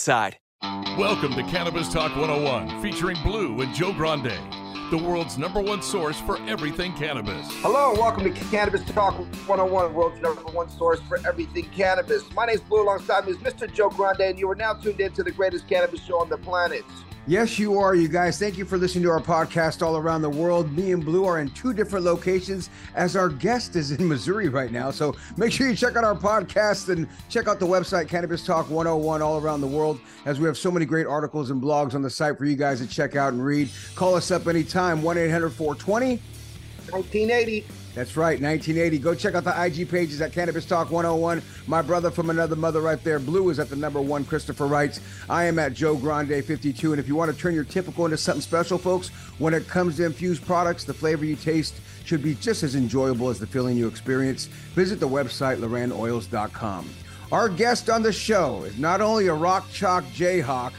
Side. Welcome to Cannabis Talk 101, featuring Blue and Joe Grande the world's number one source for everything cannabis. Hello, welcome to Cannabis Talk 101, world's number one source for everything cannabis. My name is Blue, alongside me is Mr. Joe Grande, and you are now tuned in to the greatest cannabis show on the planet. Yes, you are, you guys. Thank you for listening to our podcast all around the world. Me and Blue are in two different locations as our guest is in Missouri right now. So make sure you check out our podcast and check out the website, Cannabis Talk 101, all around the world, as we have so many great articles and blogs on the site for you guys to check out and read. Call us up anytime, 1 800 420 1980. That's right, 1980. Go check out the IG pages at Cannabis Talk 101. My brother from another mother right there. Blue is at the number one, Christopher Wrights. I am at Joe Grande 52. And if you want to turn your typical into something special, folks, when it comes to infused products, the flavor you taste should be just as enjoyable as the feeling you experience. Visit the website, LorAnnOils.com. Our guest on the show is not only a rock chalk Jayhawk,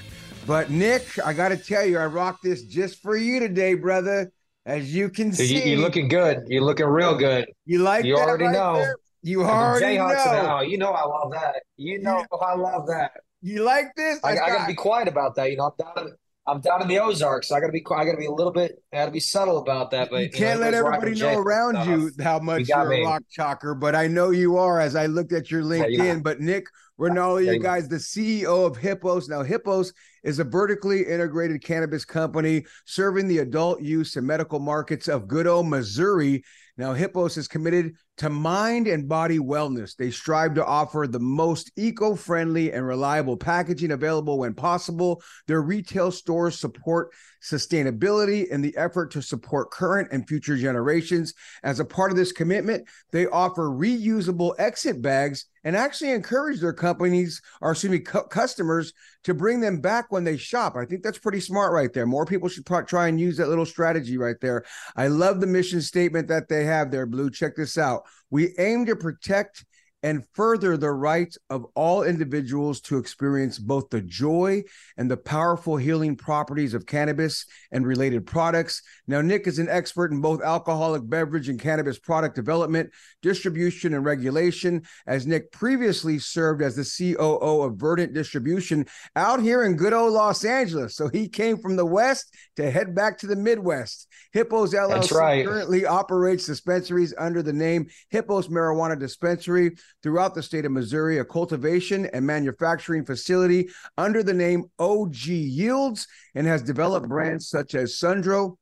but Nick, I got to tell you, I rocked this just for you today, brother. As you can see, you, are looking good. You're looking real good. You like you already right know. There? You already know. Now. You know I love that. You know you, I love that. You like this? I, I, I got to be quiet about that. You know, I'm down. I'm down in the Ozarks. So I got to be. I got to be a little bit. I got to be subtle about that. But you, you can't know, let everybody know around stuff. you how much you are a rock chalker. But I know you are. As I looked at your LinkedIn. Yeah, but Nick Rinaldi, you guys, the CEO of Hippos. Now, Hippos is a vertically integrated cannabis company serving the adult use and medical markets of good old Missouri. Now, Hippos is committed to mind and body wellness. They strive to offer the most eco friendly and reliable packaging available when possible. Their retail stores support sustainability in the effort to support current and future generations. As a part of this commitment, they offer reusable exit bags and actually encourage their companies or excuse me cu- customers to bring them back when they shop i think that's pretty smart right there more people should pro- try and use that little strategy right there i love the mission statement that they have there blue check this out we aim to protect and further the right of all individuals to experience both the joy and the powerful healing properties of cannabis and related products. Now, Nick is an expert in both alcoholic beverage and cannabis product development, distribution, and regulation, as Nick previously served as the COO of Verdant Distribution out here in good old Los Angeles. So he came from the West to head back to the Midwest. Hippos LLC right. currently operates dispensaries under the name Hippos Marijuana Dispensary throughout the state of Missouri, a cultivation and manufacturing facility under the name OG Yields, and has developed brands such as Sundro,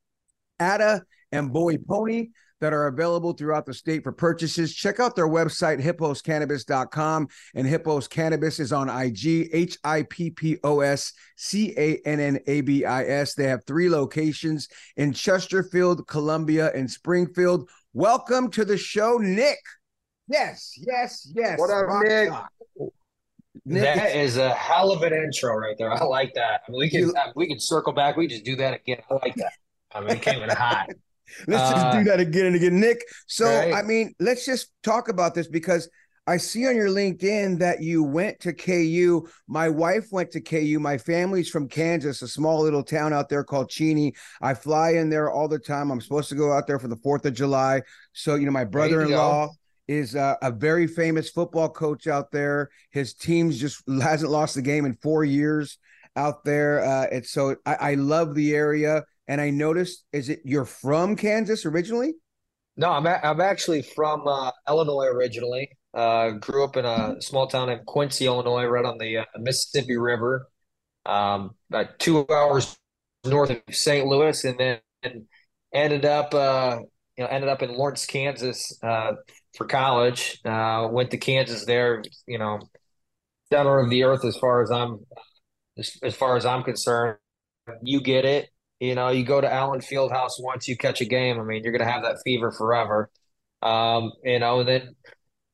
Atta, and Boy Pony that are available throughout the state for purchases. Check out their website, hipposcannabis.com. And Hippos Cannabis is on IG, H I P P O S C A N N A B I S. They have three locations in Chesterfield, Columbia, and Springfield. Welcome to the show, Nick. Yes, yes, yes. What up, Nick? Nick? That is a hell of an intro right there. I like that. I mean, we can you, we can circle back. We just do that again. I like that. I mean, it came in hot. let's uh, just do that again and again, Nick. So, right. I mean, let's just talk about this because I see on your LinkedIn that you went to KU. My wife went to KU. My family's from Kansas, a small little town out there called Cheney. I fly in there all the time. I'm supposed to go out there for the 4th of July. So, you know, my brother in law is a, a, very famous football coach out there. His team's just hasn't lost a game in four years out there. Uh, and so I, I love the area. And I noticed, is it you're from Kansas originally? No, I'm a, I'm actually from uh, Illinois originally. Uh, grew up in a small town in Quincy, Illinois, right on the uh, Mississippi River, um, about two hours north of St. Louis, and then ended up, uh, you know, ended up in Lawrence, Kansas uh, for college. Uh, went to Kansas there, you know, center of the earth as far as I'm, as, as far as I'm concerned. You get it. You know, you go to Allen Fieldhouse once you catch a game. I mean, you're going to have that fever forever. Um, you know, and then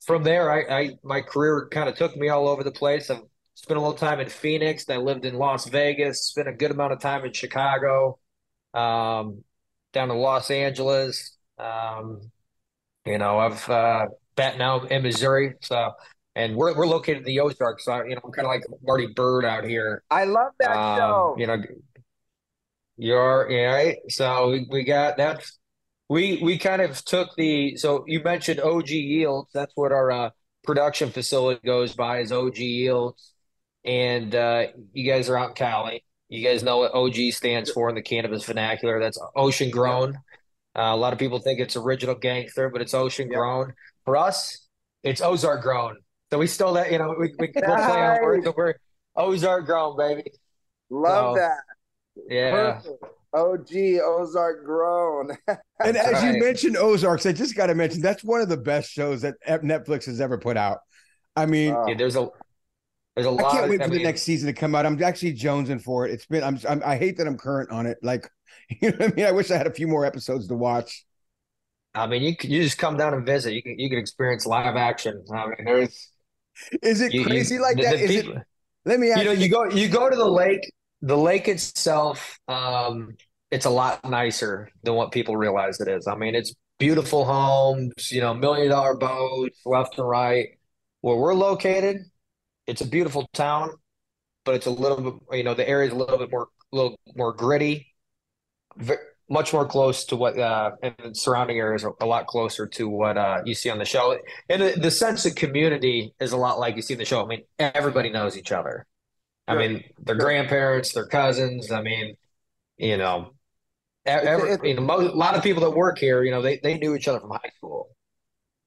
from there, I, I my career kind of took me all over the place. I've spent a little time in Phoenix. I lived in Las Vegas. Spent a good amount of time in Chicago, um, down to Los Angeles. Um, you know, I've uh, bet now in Missouri. So, and we're we're located in the Ozarks. So, you know, I'm kind of like Marty Byrde out here. I love that um, show. You know, you're yeah, right. So we, we got that we we kind of took the so you mentioned OG Yields. That's what our uh, production facility goes by is OG Yields, and uh, you guys are out in Cali. You guys know what OG stands for in the cannabis vernacular. That's ocean grown. Uh, a lot of people think it's original gangster, but it's ocean grown. For us, it's Ozark grown. So we stole that. You know, we we, nice. we'll play on words. We're Ozark grown, baby. Love so, that. Yeah. Perfect. OG Ozark grown. and as right. you mentioned Ozarks, I just got to mention that's one of the best shows that Netflix has ever put out. I mean, uh, yeah, there's a there's a lot. I can't wait for the next season to come out. I'm actually jonesing for it. It's been I'm, I'm I hate that I'm current on it. Like, you know what I mean? I wish I had a few more episodes to watch. I mean, you you just come down and visit. You can you can experience live action. I mean, there's. Is it you, crazy you, like the, that? The people, it, let me ask you know you go you go to the lake the lake itself, um, it's a lot nicer than what people realize it is. I mean, it's beautiful homes, you know, million dollar boats left and right. Where we're located, it's a beautiful town, but it's a little bit, you know, the area is a little bit more, a little more gritty, much more close to what, uh, and the surrounding areas are a lot closer to what uh, you see on the show. And the, the sense of community is a lot like you see in the show. I mean, everybody knows each other. I mean, their grandparents, their cousins. I mean, you know, every, it's, you know, most, a lot of people that work here, you know, they, they knew each other from high school.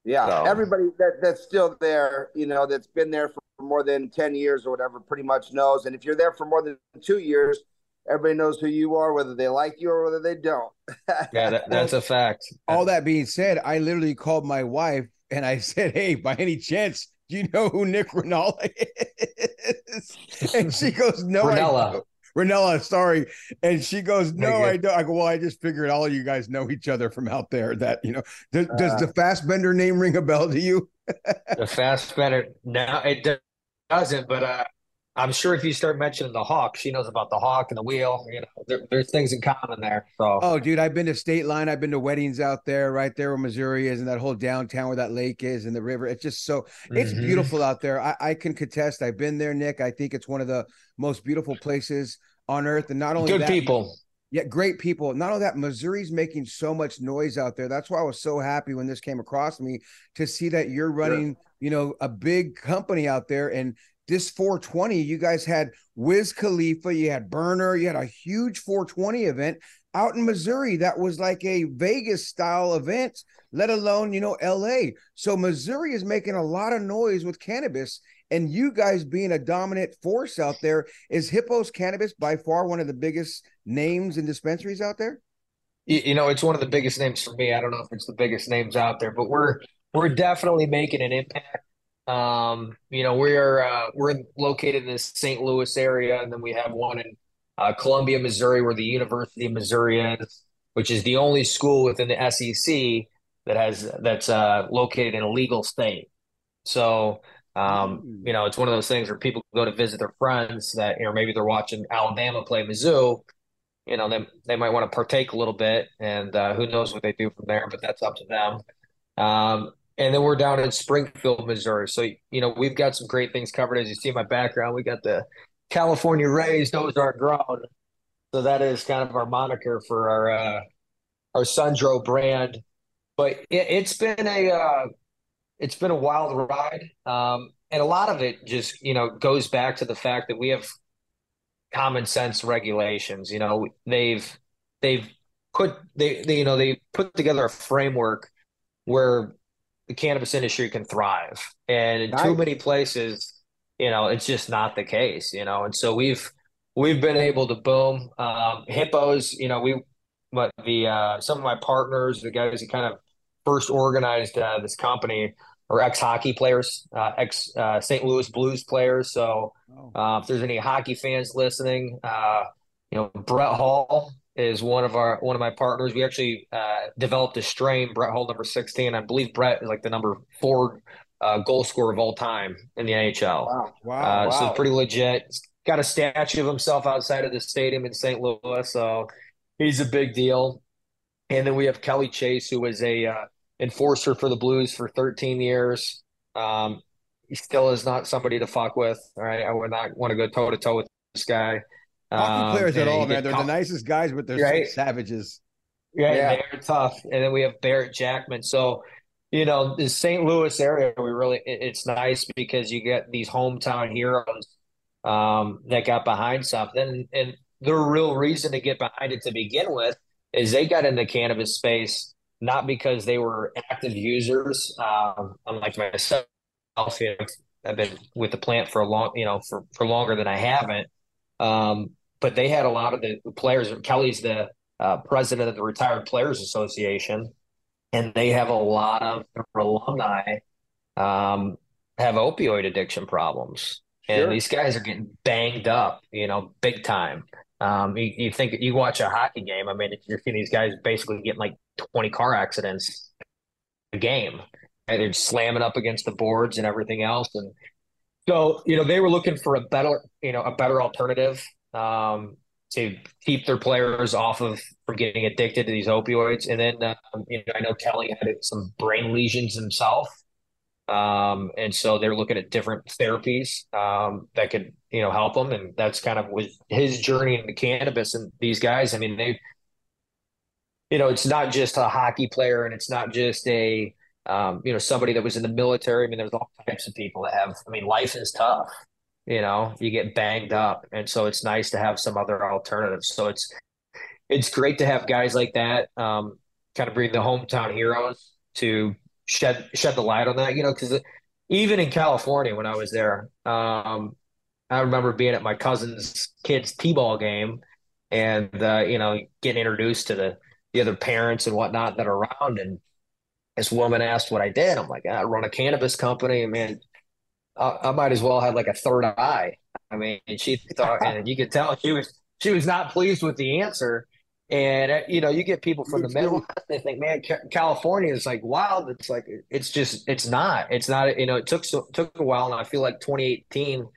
Yeah, so. everybody that, that's still there, you know, that's been there for more than ten years or whatever, pretty much knows. And if you're there for more than two years, everybody knows who you are, whether they like you or whether they don't. yeah, that, that's a fact. All that being said, I literally called my wife and I said, "Hey, by any chance, do you know who Nick Rinaldi is? And she goes, no, Rinella. I don't. Rinella, sorry. And she goes, No, I don't. I go, Well, I just figured all of you guys know each other from out there. That, you know, does, uh, does the Fassbender name ring a bell to you? the Fassbender, Now it doesn't, but uh, I'm sure if you start mentioning the hawk, she knows about the hawk and the wheel. You know, there, there's things in common there. So, oh, dude, I've been to State Line. I've been to weddings out there, right there where Missouri is, and that whole downtown where that lake is, and the river. It's just so it's mm-hmm. beautiful out there. I, I, can contest. I've been there, Nick. I think it's one of the most beautiful places on earth, and not only good that, people. Yeah, great people. Not only that, Missouri's making so much noise out there. That's why I was so happy when this came across me to see that you're running, you know, a big company out there and this 420, you guys had Wiz Khalifa, you had Berner, you had a huge 420 event out in Missouri that was like a Vegas style event, let alone, you know, LA. So Missouri is making a lot of noise with cannabis. And you guys being a dominant force out there, is Hippos Cannabis by far one of the biggest names and dispensaries out there? You know, it's one of the biggest names for me. I don't know if it's the biggest names out there, but we're we're definitely making an impact um, you know, we're uh, we're located in the St. Louis area, and then we have one in uh, Columbia, Missouri, where the University of Missouri is, which is the only school within the SEC that has that's uh, located in a legal state. So, um, hmm. you know, it's one of those things where people go to visit their friends that you know maybe they're watching Alabama play Mizzou. You know, they they might want to partake a little bit, and uh, who knows what they do from there, but that's up to them. Um, and then we're down in Springfield, Missouri. So you know we've got some great things covered. As you see in my background, we got the California Raised Ozark Grown. So that is kind of our moniker for our uh, our Sundro brand. But it, has been a uh, it's been a wild ride, um, and a lot of it just you know goes back to the fact that we have common sense regulations. You know, they've they've put they, they you know they put together a framework where the cannabis industry can thrive, and in nice. too many places, you know, it's just not the case. You know, and so we've we've been able to boom um, hippos. You know, we but the uh, some of my partners, the guys that kind of first organized uh, this company or ex hockey players, uh, ex uh, St. Louis Blues players. So oh. uh, if there's any hockey fans listening, uh, you know Brett Hull is one of our one of my partners. We actually uh, developed a strain, Brett Hull number sixteen. I believe Brett is like the number four uh, goal scorer of all time in the NHL. Wow, wow, wow. So pretty legit. Got a statue of himself outside of the stadium in St. Louis, so he's a big deal. And then we have Kelly Chase, who was a enforcer for the Blues for 13 years. Um, he still is not somebody to fuck with. All right, I would not want to go toe to toe with this guy. Hockey um, players at all, man. They're the nicest guys, but they're right? savages. Yeah, yeah, they're tough. And then we have Barrett Jackman. So, you know, the St. Louis area, we really it's nice because you get these hometown heroes um, that got behind something, and the real reason to get behind it to begin with is they got in the cannabis space not because they were active users. Um, unlike myself, you know, I've been with the plant for a long, you know, for, for longer than I haven't. Um, but they had a lot of the players. Kelly's the uh, president of the Retired Players Association, and they have a lot of alumni um, have opioid addiction problems. Sure. And these guys are getting banged up, you know, big time. Um, you, you, think you watch a hockey game. I mean, you're seeing these guys basically getting like 20 car accidents a game. And they're slamming up against the boards and everything else. And so, you know, they were looking for a better, you know, a better alternative um, to keep their players off of from getting addicted to these opioids. And then, um, you know, I know Kelly had some brain lesions himself. Um, and so they're looking at different therapies um, that could, you know, help them. And that's kind of with his journey into cannabis. And these guys, I mean, they you know, it's not just a hockey player and it's not just a, um, you know, somebody that was in the military. I mean, there's all types of people that have, I mean, life is tough, you know, you get banged up. And so it's nice to have some other alternatives. So it's, it's great to have guys like that, um, kind of bring the hometown heroes to shed, shed the light on that, you know, cause even in California, when I was there, um, I remember being at my cousin's kid's T-ball game and, uh, you know, getting introduced to the, the other parents and whatnot that are around. And this woman asked what I did. I'm like, I run a cannabis company. And man, I, I might as well have like a third eye. I mean, she thought, and you could tell she was she was not pleased with the answer. And uh, you know, you get people from the Midwest. They think, man, California is like wild. It's like it's just it's not. It's not. You know, it took so, took a while, and I feel like 2018.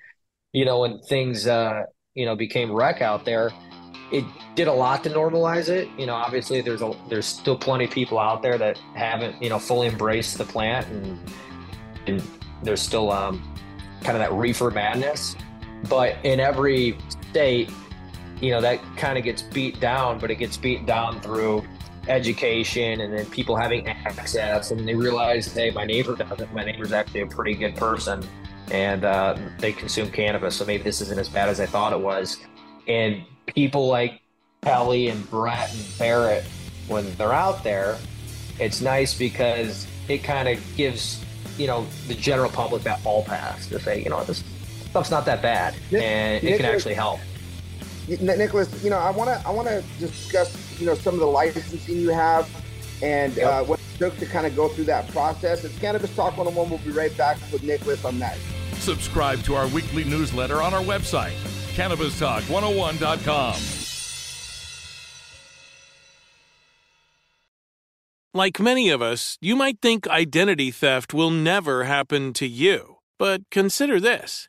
You know, when things uh, you know became rec out there, it did a lot to normalize it. You know, obviously there's a there's still plenty of people out there that haven't you know fully embraced the plant, and and there's still um, kind of that reefer madness. But in every state, you know that kind of gets beat down, but it gets beat down through education and then people having access and they realize hey my neighbor doesn't my neighbor's actually a pretty good person and uh, they consume cannabis so maybe this isn't as bad as i thought it was. And people like Kelly and Brett and Barrett, when they're out there, it's nice because it kind of gives, you know, the general public that all pass to say, you know, this stuff's not that bad and it can actually help. Nicholas, you know, I want to I want to discuss, you know, some of the licensing you have and yep. uh, what it took to kind of go through that process. It's Cannabis Talk 101. We'll be right back with Nicholas on that. Subscribe to our weekly newsletter on our website CannabisTalk101.com. Like many of us, you might think identity theft will never happen to you. But consider this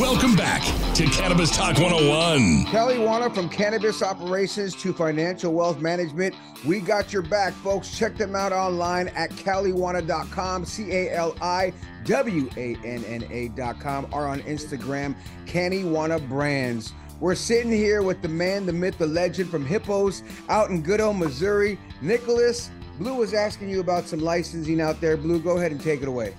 Welcome back to Cannabis Talk 101. Kelly Warner from Cannabis Operations to Financial Wealth Management. We got your back, folks. Check them out online at caliwanna.com, C A L I W A N N A.com, or on Instagram, Caliwanna Brands. We're sitting here with the man, the myth, the legend from Hippos out in good old Missouri. Nicholas, Blue was asking you about some licensing out there. Blue, go ahead and take it away.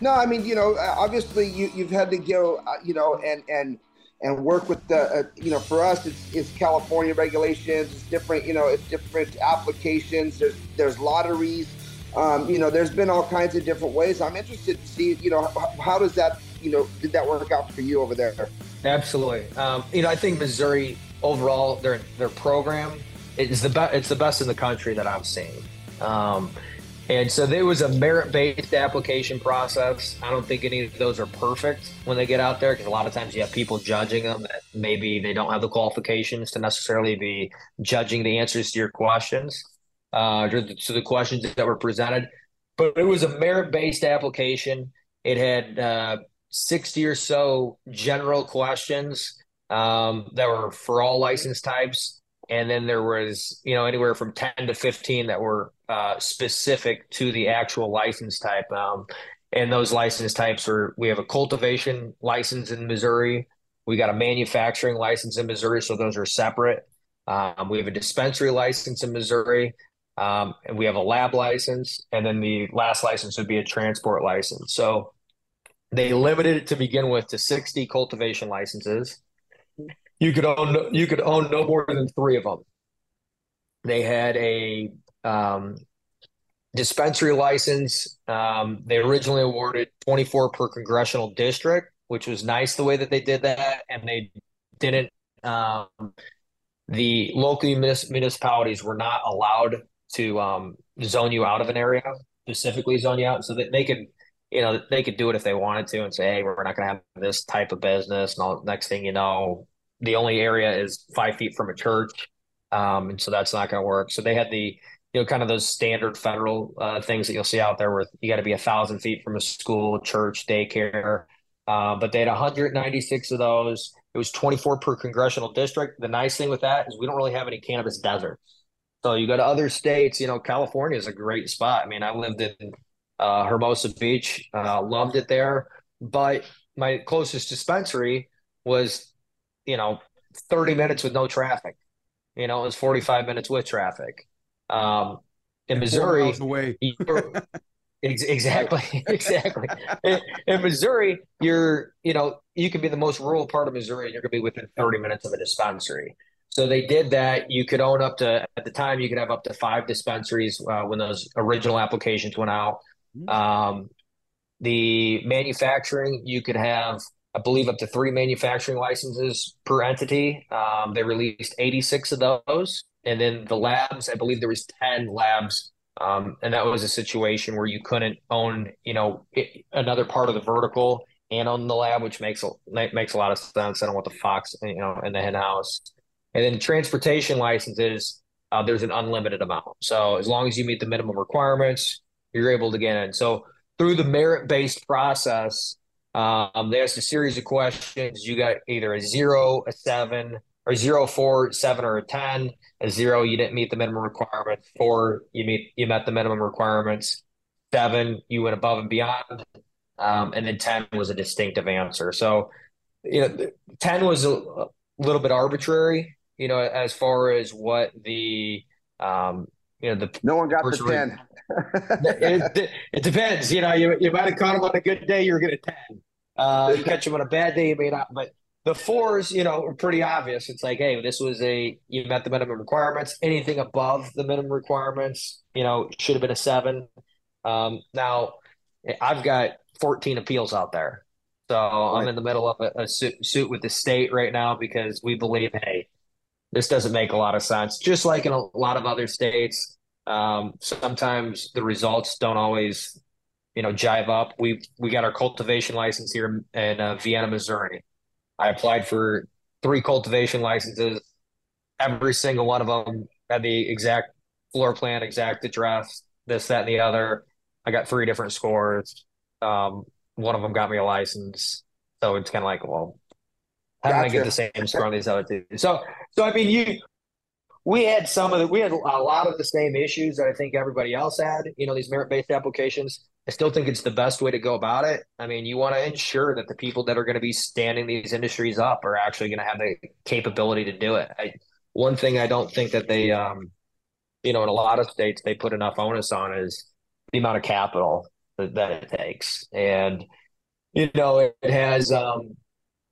No, I mean, you know, uh, obviously you, you've had to go, uh, you know, and and and work with the, uh, you know, for us it's, it's California regulations, it's different, you know, it's different applications. There's there's lotteries, um, you know, there's been all kinds of different ways. I'm interested to see, you know, how, how does that, you know, did that work out for you over there? Absolutely. Um, you know, I think Missouri overall, their their program is the best. It's the best in the country that I've seen. Um, and so there was a merit based application process. I don't think any of those are perfect when they get out there because a lot of times you have people judging them that maybe they don't have the qualifications to necessarily be judging the answers to your questions, uh, to the questions that were presented. But it was a merit based application. It had uh, 60 or so general questions um, that were for all license types and then there was you know anywhere from 10 to 15 that were uh, specific to the actual license type. Um, and those license types are we have a cultivation license in missouri. We got a manufacturing license in missouri so those are separate. Um, we have a dispensary license in missouri um, and we have a lab license and then the last license would be a transport license. So they limited it to begin with to 60 cultivation licenses you could own you could own no more than three of them. They had a um, dispensary license. Um, they originally awarded 24 per congressional district, which was nice the way that they did that, and they didn't. Um, the local municipalities were not allowed to um, zone you out of an area, specifically zone you out, so that they could, you know, they could do it if they wanted to and say, "Hey, we're not going to have this type of business." And all, next thing you know, the only area is five feet from a church, um, and so that's not going to work. So they had the you know kind of those standard federal uh, things that you'll see out there where you got to be a thousand feet from a school, church, daycare. Uh, but they had 196 of those. It was 24 per congressional district. The nice thing with that is we don't really have any cannabis deserts. So you go to other states. You know, California is a great spot. I mean, I lived in uh, Hermosa Beach, uh, loved it there. But my closest dispensary was you know, 30 minutes with no traffic. You know, it was 45 minutes with traffic. Um, in Missouri, exactly, exactly. in, in, Missouri, you're, you know, you can be the most rural part of Missouri, and you're going to be within 30 minutes of a dispensary. So they did that. You could own up to at the time you could have up to five dispensaries uh, when those original applications went out. Mm-hmm. Um, the manufacturing you could have, I believe, up to three manufacturing licenses per entity. Um, they released 86 of those, and then the labs. I believe there was 10 labs, um, and that was a situation where you couldn't own, you know, it, another part of the vertical and own the lab, which makes a makes a lot of sense. I don't want the fox, you know, in the hen house. And then transportation licenses, uh, there's an unlimited amount. So as long as you meet the minimum requirements, you're able to get in. So through the merit based process, um, they asked a series of questions. You got either a zero, a seven, or zero, four, seven, or a ten. A zero, you didn't meet the minimum requirements. Four, you meet you met the minimum requirements. Seven, you went above and beyond. Um, and then ten was a distinctive answer. So, you know, ten was a, a little bit arbitrary you know, as far as what the, um, you know, the no one got the ten. it, it, depends. You know, you, you might have caught him on a good day, you're going to ten. Uh, you catch them on a bad day, you may not. But the fours, you know, are pretty obvious. It's like, hey, this was a you met the minimum requirements. Anything above the minimum requirements, you know, should have been a seven. Um, now, I've got 14 appeals out there. So right. I'm in the middle of a, a suit, suit, with the state right now because we believe, hey, this doesn't make a lot of sense. Just like in a lot of other states, um, sometimes the results don't always, you know, jive up. We we got our cultivation license here in uh, Vienna, Missouri. I applied for three cultivation licenses. Every single one of them had the exact floor plan, exact address, this, that, and the other. I got three different scores. Um, one of them got me a license. So it's kind of like, well, how gotcha. I get the same score on these other two? So, so I mean, you, we had some of the, we had a lot of the same issues that I think everybody else had. You know, these merit based applications. I still think it's the best way to go about it. I mean, you want to ensure that the people that are going to be standing these industries up are actually going to have the capability to do it. I, one thing I don't think that they, um, you know, in a lot of states they put enough onus on is the amount of capital that, that it takes, and you know, it, has, um,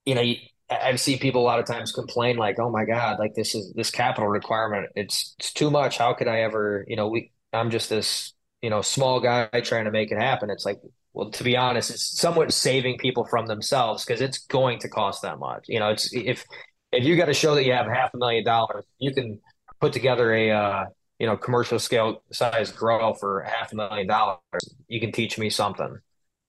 you know, I've seen people a lot of times complain like, "Oh my God, like this is this capital requirement. It's it's too much. How could I ever? You know, we I'm just this you know small guy trying to make it happen." It's like, well, to be honest, it's somewhat saving people from themselves because it's going to cost that much. You know, it's if if you got to show that you have half a million dollars, you can put together a uh, you know commercial scale size grow for half a million dollars. You can teach me something.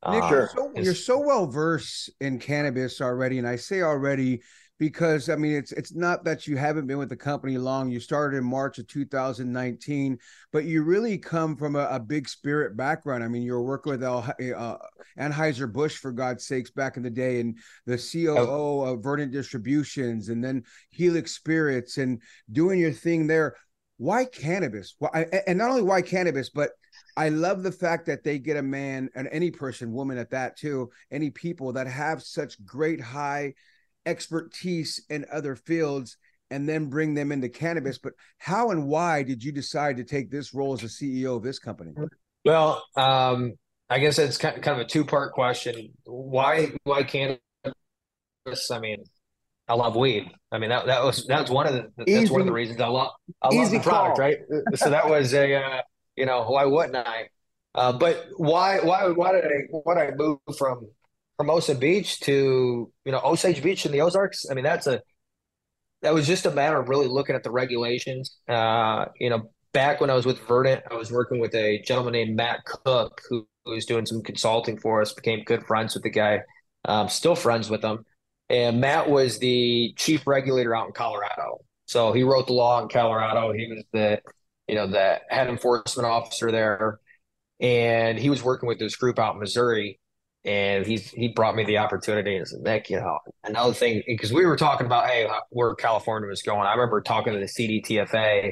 Nick, uh, you're, so, you're so well versed in cannabis already, and I say already because I mean it's it's not that you haven't been with the company long. You started in March of 2019, but you really come from a, a big spirit background. I mean, you were working with uh, Anheuser Busch for God's sakes back in the day, and the COO oh. of Verdant Distributions, and then Helix Spirits, and doing your thing there. Why cannabis? Why, and not only why cannabis, but I love the fact that they get a man and any person, woman at that too, any people that have such great high expertise in other fields and then bring them into cannabis. But how and why did you decide to take this role as the CEO of this company? Well, um, I guess it's kind of a two part question. Why why cannabis? I mean, I love weed. I mean that that was that's one of the that's Easy. one of the reasons I love I love the product, call. right? So that was a uh, you know, why wouldn't I? Uh, but why, why, why did I, why did I move from Hermosa Beach to, you know, Osage Beach in the Ozarks? I mean, that's a, that was just a matter of really looking at the regulations. Uh, you know, back when I was with Verdant, I was working with a gentleman named Matt Cook who, who was doing some consulting for us, became good friends with the guy, um, still friends with him. And Matt was the chief regulator out in Colorado. So he wrote the law in Colorado. He was the you know, the head enforcement officer there, and he was working with this group out in Missouri. And he's he brought me the opportunity and said, Nick, you know, another thing because we were talking about hey where California was going. I remember talking to the CDTFA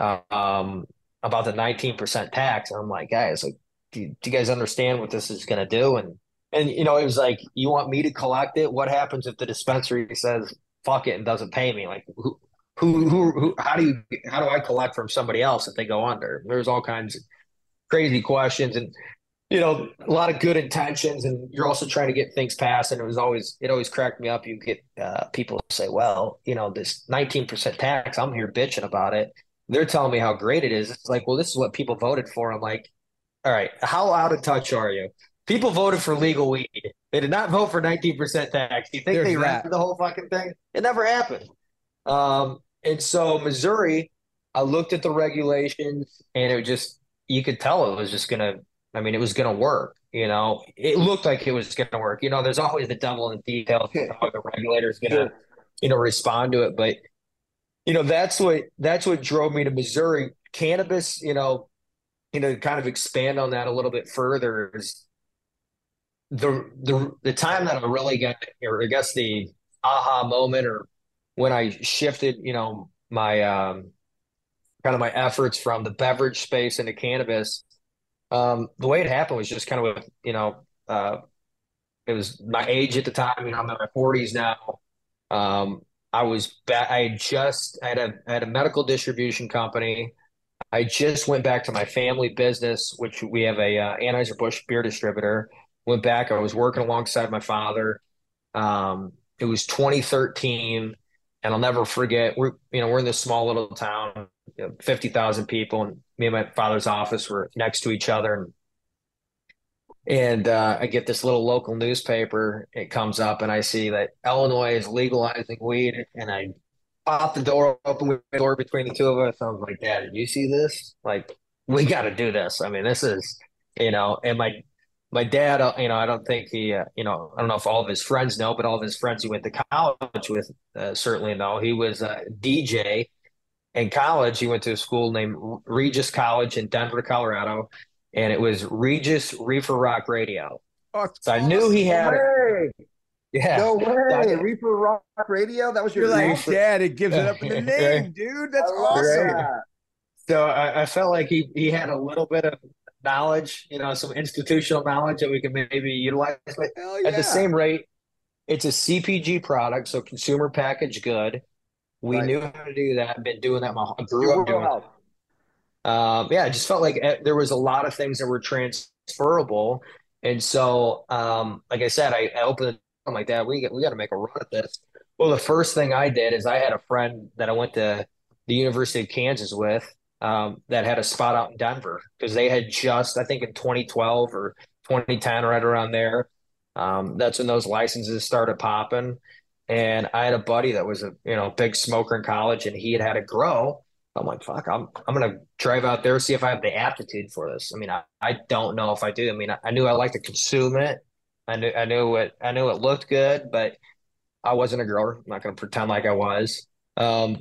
um, about the 19% tax. And I'm like, guys, like, do, do you guys understand what this is going to do? And and you know, it was like, you want me to collect it? What happens if the dispensary says fuck it and doesn't pay me? Like, who, who, who, who, how do you, how do I collect from somebody else if they go under? There's all kinds of crazy questions. And you know, a lot of good intentions, and you're also trying to get things passed. And it was always, it always cracked me up. You get uh, people say, "Well, you know, this 19% tax, I'm here bitching about it." They're telling me how great it is. It's like, well, this is what people voted for. I'm like, all right, how out of touch are you? People voted for legal weed. They did not vote for 19% tax. Do you think There's they ran the whole fucking thing? It never happened. Um, and so Missouri, I looked at the regulations, and it just you could tell it was just gonna I mean, it was going to work. You know, it looked like it was going to work. You know, there's always the devil in the details how the regulator's going to, you know, respond to it. But you know, that's what that's what drove me to Missouri. Cannabis, you know, you know, kind of expand on that a little bit further is the the the time that I really got, or I guess the aha moment, or when I shifted, you know, my um, kind of my efforts from the beverage space into cannabis um, the way it happened was just kind of with, you know, uh, it was my age at the time. You know, I'm in my 40s now. Um, I was back. I had just I had a I had a medical distribution company. I just went back to my family business, which we have a uh, Anheuser Busch beer distributor. Went back. I was working alongside my father. Um, it was 2013, and I'll never forget. We're you know we're in this small little town, you know, 50,000 people, and me and my father's office were next to each other. And, and uh, I get this little local newspaper. It comes up, and I see that Illinois is legalizing weed. And I pop the door open with the door between the two of us. I was like, Dad, did you see this? Like, we got to do this. I mean, this is, you know, and my my dad, uh, you know, I don't think he, uh, you know, I don't know if all of his friends know, but all of his friends he went to college with uh, certainly know. He was a DJ in college, he went to a school named Regis College in Denver, Colorado, and it was Regis Reefer Rock Radio. Oh, so I knew he had it. Yeah. No way. Reefer Rock Radio? That was your You're like, Dad, it gives it up in the name, dude. That's awesome. Right. So I, I, felt like he, he had a little bit of knowledge, you know, some institutional knowledge that we can maybe utilize. But yeah. at the same rate, it's a CPG product, so consumer packaged good. We right. knew how to do that. Been doing that. My I grew up doing. Um, yeah, I just felt like eh, there was a lot of things that were transferable, and so, um, like I said, I, I opened. I'm like, Dad, we we got to make a run at this. Well, the first thing I did is I had a friend that I went to the University of Kansas with um, that had a spot out in Denver because they had just, I think, in 2012 or 2010, right around there. Um, that's when those licenses started popping. And I had a buddy that was a you know big smoker in college, and he had had a grow. I'm like, fuck, I'm I'm gonna drive out there see if I have the aptitude for this. I mean, I, I don't know if I do. I mean, I, I knew I liked to consume it. I knew I knew it I knew it looked good, but I wasn't a grower. I'm not gonna pretend like I was. Um,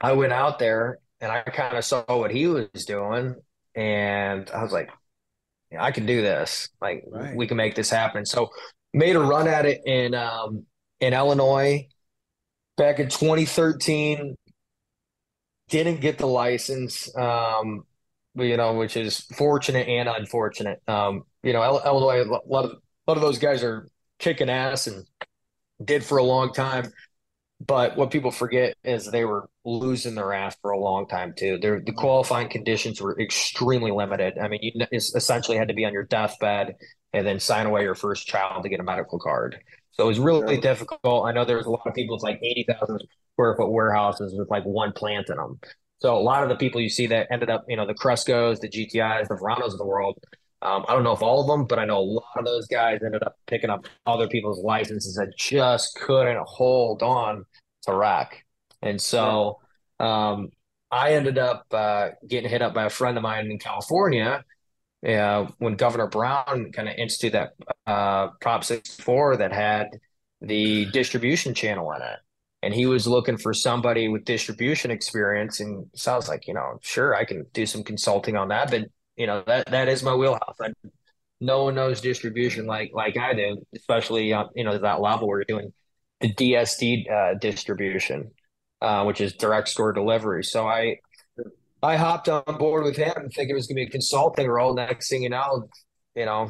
I went out there and I kind of saw what he was doing, and I was like, I can do this. Like, right. we can make this happen. So made a run at it in um, in Illinois back in 2013. Didn't get the license, um, you know, which is fortunate and unfortunate. Um, you know, Illinois, a lot of a lot of those guys are kicking ass and did for a long time. But what people forget is they were losing their ass for a long time too. Their the qualifying conditions were extremely limited. I mean, you essentially had to be on your deathbed and then sign away your first child to get a medical card. So it was really difficult. I know there's a lot of people with like 80,000 square foot warehouses with like one plant in them. So a lot of the people you see that ended up, you know, the Crescos, the GTIs, the Veranos of the world. Um, I don't know if all of them, but I know a lot of those guys ended up picking up other people's licenses that just couldn't hold on to rack. And so um, I ended up uh, getting hit up by a friend of mine in California uh, when Governor Brown kind of instituted that uh, Prop 64 that had the distribution channel in it. And he was looking for somebody with distribution experience. And so I was like, you know, sure, I can do some consulting on that. But, you know, that that is my wheelhouse. I, no one knows distribution like like I do, especially, uh, you know, that level where you're doing the DSD uh, distribution, uh, which is direct store delivery. So I I hopped on board with him thinking it was going to be a consulting role. Next thing you know, you know,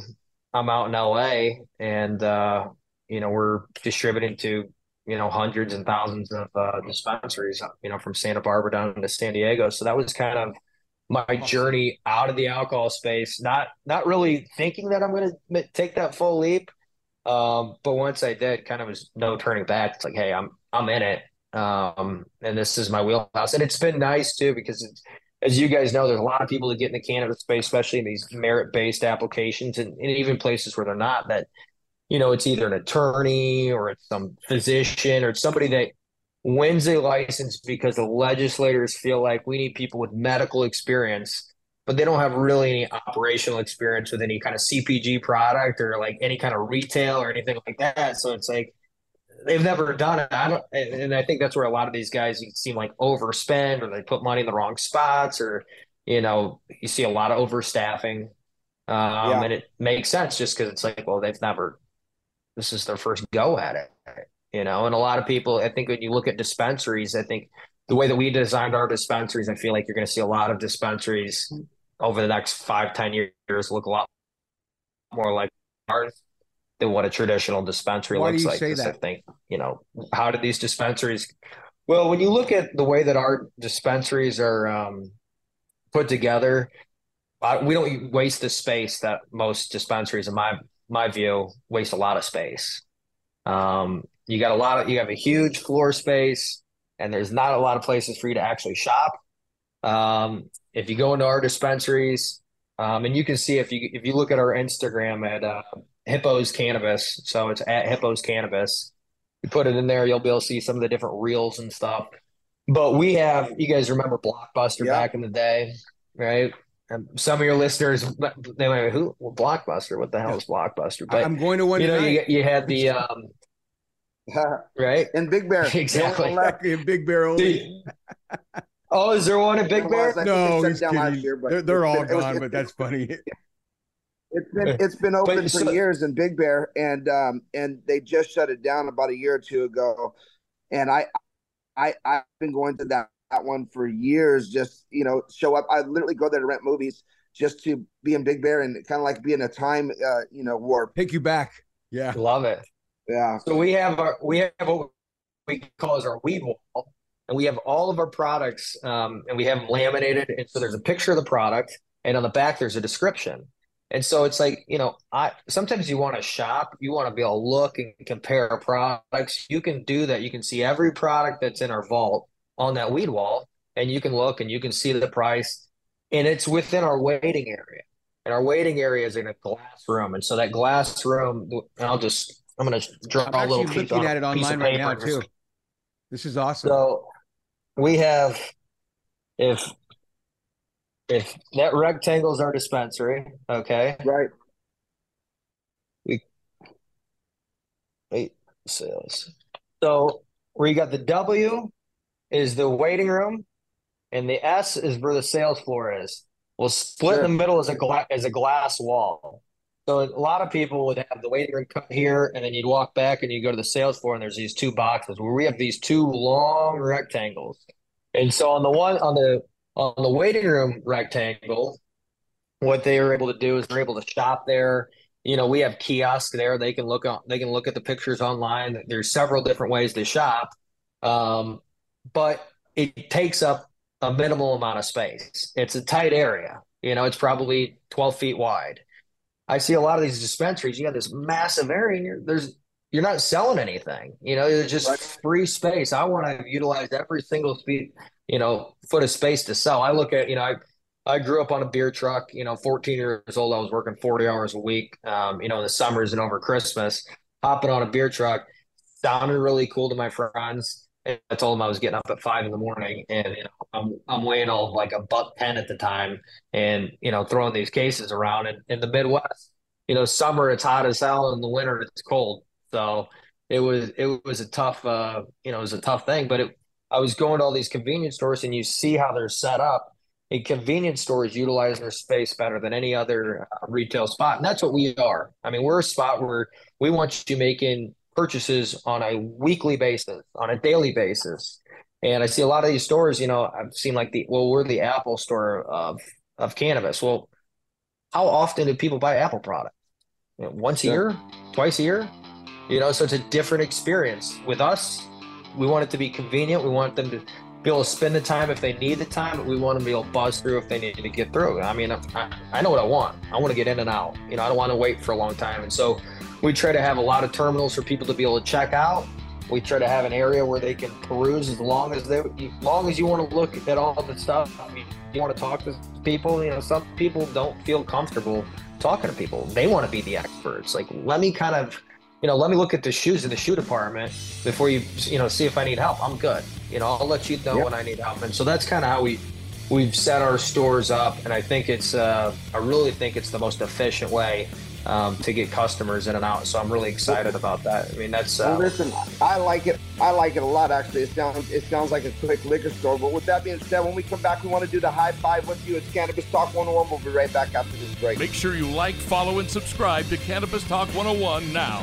I'm out in LA and, uh, you know, we're distributing to, you know, hundreds and thousands of uh, dispensaries, you know, from Santa Barbara down to San Diego. So that was kind of my journey out of the alcohol space. Not not really thinking that I'm going to take that full leap, um, but once I did, kind of was no turning back. It's like, hey, I'm I'm in it, um, and this is my wheelhouse, and it's been nice too because as you guys know, there's a lot of people that get in the cannabis space, especially in these merit based applications, and, and even places where they're not. That you know, it's either an attorney or it's some physician or it's somebody that wins a license because the legislators feel like we need people with medical experience, but they don't have really any operational experience with any kind of CPG product or like any kind of retail or anything like that. So it's like they've never done it. I don't, and I think that's where a lot of these guys seem like overspend or they put money in the wrong spots or you know you see a lot of overstaffing. Um, yeah. and it makes sense just because it's like, well, they've never. This is their first go at it you know and a lot of people i think when you look at dispensaries i think the way that we designed our dispensaries i feel like you're going to see a lot of dispensaries over the next five ten years look a lot more like ours than what a traditional dispensary Why looks do you like say that? i think you know how do these dispensaries well when you look at the way that our dispensaries are um, put together uh, we don't waste the space that most dispensaries in my my view waste a lot of space um, you got a lot of you have a huge floor space, and there's not a lot of places for you to actually shop. Um, if you go into our dispensaries, um, and you can see if you if you look at our Instagram at uh, Hippos Cannabis, so it's at Hippos Cannabis. You put it in there, you'll be able to see some of the different reels and stuff. But we have, you guys remember Blockbuster back in the day, right? And some of your listeners, they might who well, Blockbuster? What the hell is Blockbuster? But I'm going to one. You know, you, you had the um, right? In Big Bear. Exactly. in Big Bear only. oh, is there one in Big Bear? No, he's Year, they're, they're all been, gone, was, but that's funny. It's been it's been open but, for so, years in Big Bear, and um and they just shut it down about a year or two ago, and I I I've been going to that that one for years. Just you know, show up. I literally go there to rent movies just to be in Big Bear and kind of like be in a time uh you know warp. Take you back. Yeah, love it. Yeah. So we have our we have what we call as our weed wall, and we have all of our products, um, and we have them laminated. And so there's a picture of the product, and on the back there's a description. And so it's like you know, I sometimes you want to shop, you want to be able to look and compare products. You can do that. You can see every product that's in our vault on that weed wall, and you can look and you can see the price, and it's within our waiting area. And our waiting area is in a glass room, and so that glass room, I'll just I'm going to draw I'm a little piece looking on at it online right now too. This is awesome. So we have if if that rectangle is our dispensary, okay, right? We wait sales. So where you got the W is the waiting room, and the S is where the sales floor is. We'll split sure. in the middle as a gla- as a glass wall. So a lot of people would have the waiting room cut here, and then you'd walk back and you go to the sales floor, and there's these two boxes where we have these two long rectangles. And so on the one on the on the waiting room rectangle, what they are able to do is they're able to shop there. You know, we have kiosks there. They can look on. They can look at the pictures online. There's several different ways to shop, um, but it takes up a minimal amount of space. It's a tight area. You know, it's probably 12 feet wide. I see a lot of these dispensaries. You have this massive area, and you're, there's you're not selling anything. You know, it's just right. free space. I want to utilize every single feet, you know, foot of space to sell. I look at, you know, I I grew up on a beer truck. You know, 14 years old, I was working 40 hours a week. Um, you know, in the summers and over Christmas, hopping on a beer truck sounded really cool to my friends. I told them I was getting up at five in the morning, and you know, I'm I'm weighing all like a buck ten at the time, and you know, throwing these cases around. And in the Midwest, you know, summer it's hot as hell, and the winter it's cold. So it was it was a tough, uh, you know, it was a tough thing. But it, I was going to all these convenience stores, and you see how they're set up. A convenience stores utilize their space better than any other uh, retail spot, and that's what we are. I mean, we're a spot where we want you making purchases on a weekly basis, on a daily basis. And I see a lot of these stores, you know, I've seen like the, well, we're the Apple store of, of cannabis. Well, how often do people buy Apple products? You know, once a yeah. year, twice a year? You know, so it's a different experience. With us, we want it to be convenient. We want them to be able to spend the time if they need the time, but we want them to be able to buzz through if they need to get through. I mean, I, I know what I want. I want to get in and out. You know, I don't want to wait for a long time. And so we try to have a lot of terminals for people to be able to check out. We try to have an area where they can peruse as long as they, as long as you want to look at all the stuff. I mean, you want to talk to people. You know, some people don't feel comfortable talking to people. They want to be the experts. Like, let me kind of, you know, let me look at the shoes in the shoe department before you, you know, see if I need help. I'm good. You know, I'll let you know yep. when I need help. And so that's kind of how we we've set our stores up. And I think it's, uh, I really think it's the most efficient way um, to get customers in and out. So I'm really excited about that. I mean, that's. Uh, well, listen, I like it. I like it a lot. Actually, it sounds it sounds like a quick liquor store. But with that being said, when we come back, we want to do the high five with you. It's Cannabis Talk 101. We'll be right back after this break. Make sure you like, follow, and subscribe to Cannabis Talk 101 now.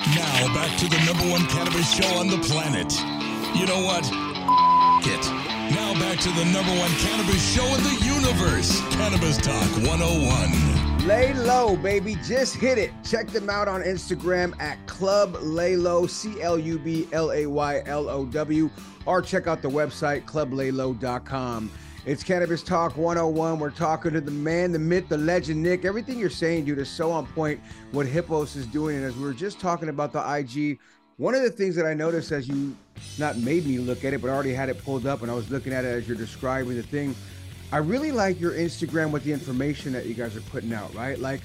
Now back to the number one cannabis show on the planet. You know what? it. Now back to the number one cannabis show in the universe. Cannabis Talk 101. Lay low, baby. Just hit it. Check them out on Instagram at Club Laylow, C L U B L A Y L O W, or check out the website, clublaylow.com. It's Cannabis Talk 101. We're talking to the man, the myth, the legend, Nick. Everything you're saying, dude, is so on point what Hippos is doing. And as we were just talking about the IG, one of the things that I noticed as you not made me look at it, but I already had it pulled up and I was looking at it as you're describing the thing. I really like your Instagram with the information that you guys are putting out, right? Like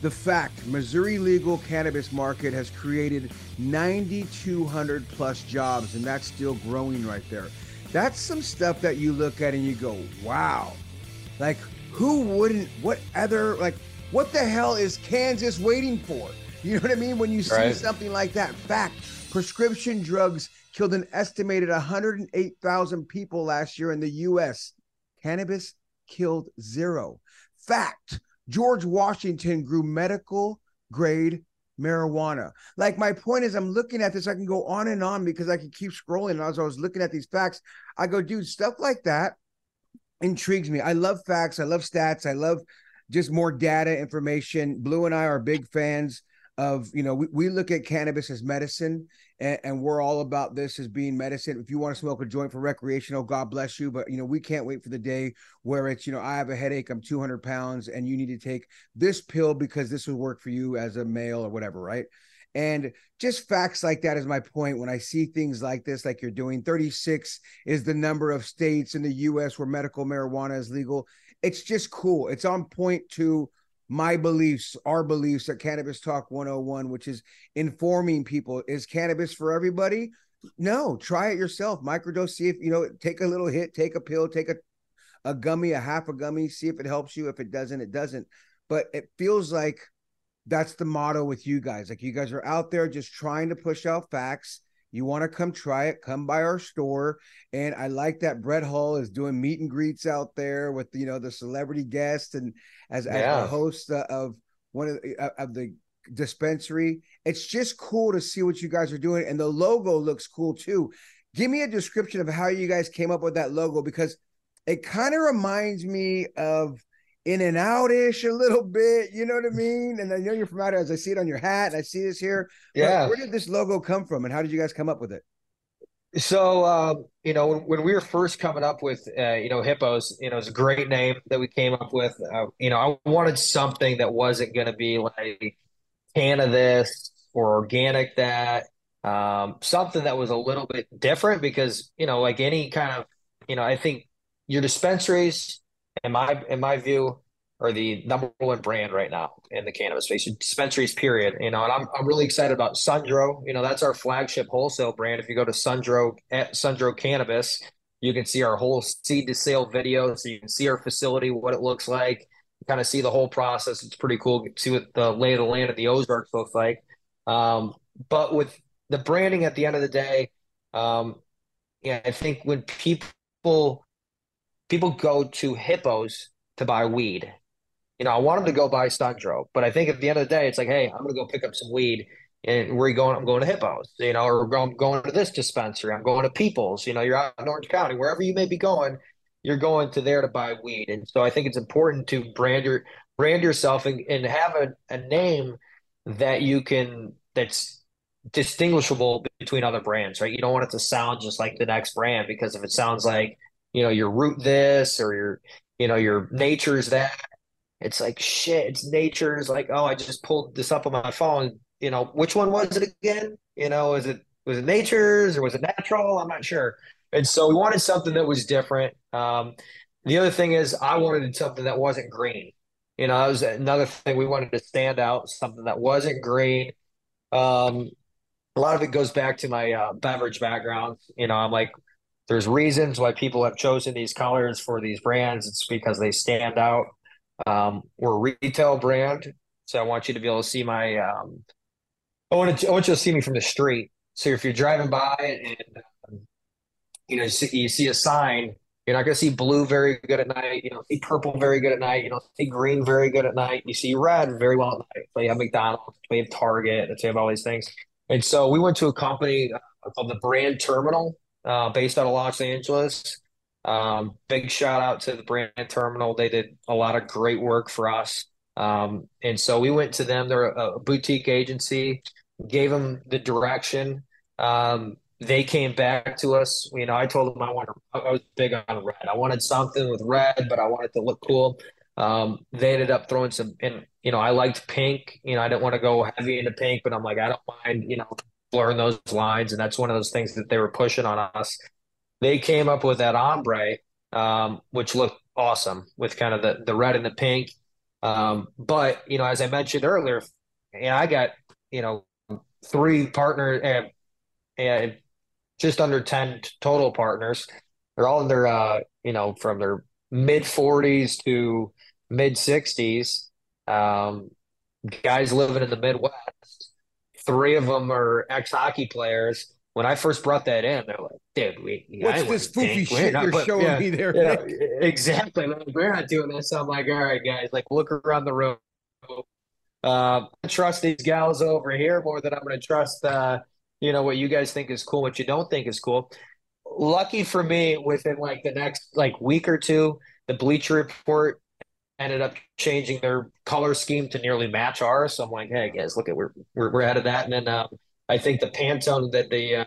the fact Missouri legal cannabis market has created 9,200 plus jobs, and that's still growing right there. That's some stuff that you look at and you go, wow. Like, who wouldn't, what other, like, what the hell is Kansas waiting for? You know what I mean? When you see right. something like that, fact, prescription drugs killed an estimated 108,000 people last year in the US. Cannabis killed zero. Fact, George Washington grew medical grade marijuana. Like my point is, I'm looking at this. I can go on and on because I can keep scrolling. And as I was looking at these facts, I go, dude, stuff like that intrigues me. I love facts. I love stats. I love just more data information. Blue and I are big fans of you know we, we look at cannabis as medicine and, and, we're all about this as being medicine. If you want to smoke a joint for recreational god bless you but you know we can't wait for the day where it's you know i have a headache i'm 200 pounds and you need to take this pill because this will work for you as a male or whatever right? And just facts like that is my point. When i see things like this like you're doing 36 is the number of states in the us where medical marijuana is legal. It's just cool. It's on point to my beliefs, our beliefs at Cannabis Talk 101, which is informing people is cannabis for everybody? No, try it yourself. Microdose, see if you know, take a little hit, take a pill, take a, a gummy, a half a gummy, see if it helps you. If it doesn't, it doesn't. But it feels like that's the motto with you guys. Like you guys are out there just trying to push out facts you want to come try it, come by our store. And I like that Brett Hull is doing meet and greets out there with you know the celebrity guests and as, yeah. as the host uh, of one of the, uh, of the dispensary. It's just cool to see what you guys are doing, and the logo looks cool too. Give me a description of how you guys came up with that logo because it kind of reminds me of in and out ish a little bit. You know what I mean? And I know you're from out here as I see it on your hat and I see this here. Yeah. But where did this logo come from and how did you guys come up with it? So, um, you know, when, when, we were first coming up with, uh, you know, Hippos, you know, it's a great name that we came up with. Uh, you know, I wanted something that wasn't going to be like can of this or organic that, um, something that was a little bit different because, you know, like any kind of, you know, I think your dispensaries, in my in my view, are the number one brand right now in the cannabis space. Dispensaries, period. You know, and I'm I'm really excited about Sundro. You know, that's our flagship wholesale brand. If you go to Sundro at Sundro Cannabis, you can see our whole seed to sale video. So you can see our facility, what it looks like, kind of see the whole process. It's pretty cool. See what the lay of the land of the Ozarks looks like. Um, but with the branding at the end of the day, um, yeah, I think when people people go to hippos to buy weed. You know, I want them to go buy Sundro, but I think at the end of the day, it's like, hey, I'm going to go pick up some weed. And where are you going? I'm going to Hippos, you know, or I'm going to this dispensary. I'm going to People's, you know, you're out in Orange County, wherever you may be going, you're going to there to buy weed. And so I think it's important to brand your brand yourself and, and have a, a name that you can that's distinguishable between other brands, right? You don't want it to sound just like the next brand because if it sounds like you know, your root this or your, you know, your nature's that. It's like shit. It's nature's like, oh, I just pulled this up on my phone. You know, which one was it again? You know, is it was it nature's or was it natural? I'm not sure. And so we wanted something that was different. Um, the other thing is, I wanted something that wasn't green. You know, that was another thing we wanted to stand out, something that wasn't green. Um, a lot of it goes back to my uh, beverage background. You know, I'm like, there's reasons why people have chosen these colors for these brands. It's because they stand out. Um, we're a retail brand, so I want you to be able to see my. Um, I want to, I want you to see me from the street. So if you're driving by and um, you know you see, you see a sign, you're not going to see blue very good at night. You don't see purple very good at night. You don't see green very good at night. You see red very well at night. So you have McDonald's, we have Target, we have all these things. And so we went to a company uh, called the Brand Terminal uh, based out of Los Angeles. Um, big shout out to the brand terminal. They did a lot of great work for us. Um, and so we went to them. They're a, a boutique agency, gave them the direction. Um, they came back to us. You know, I told them I wanted, I was big on red. I wanted something with red, but I wanted to look cool. Um, they ended up throwing some, and you know, I liked pink. You know, I didn't want to go heavy into pink, but I'm like, I don't mind, you know, blurring those lines, and that's one of those things that they were pushing on us. They came up with that ombre, um, which looked awesome with kind of the the red and the pink. Um, but you know, as I mentioned earlier, and I got you know three partners and, and just under ten total partners. They're all in their uh, you know from their mid forties to mid sixties. Um, guys living in the Midwest three of them are ex hockey players. When I first brought that in, they're like, "Dude, we what's this foofy shit you're but, showing yeah, me there?" Yeah, exactly. Man, we're not doing this. So I'm like, "All right, guys, like look around the room. Uh, I trust these gals over here more than I'm going to trust, uh, you know, what you guys think is cool, what you don't think is cool." Lucky for me, within like the next like week or two, the Bleacher Report ended up changing their color scheme to nearly match ours. So I'm like, hey guys, look at we're we're, we're out of that. And then uh, I think the Pantone that they uh,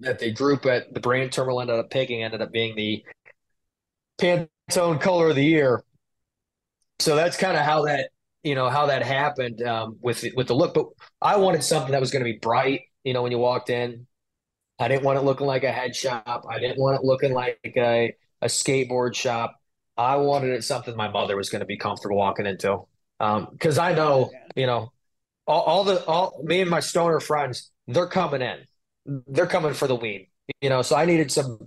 that they group at the brand terminal ended up picking ended up being the Pantone color of the year. So that's kind of how that you know how that happened um, with with the look. But I wanted something that was going to be bright. You know, when you walked in, I didn't want it looking like a head shop. I didn't want it looking like a a skateboard shop. I wanted it something my mother was going to be comfortable walking into. Because um, I know, you know, all, all, the all me and my stoner friends, they're coming in, they're coming for the weed. You know, so I needed some,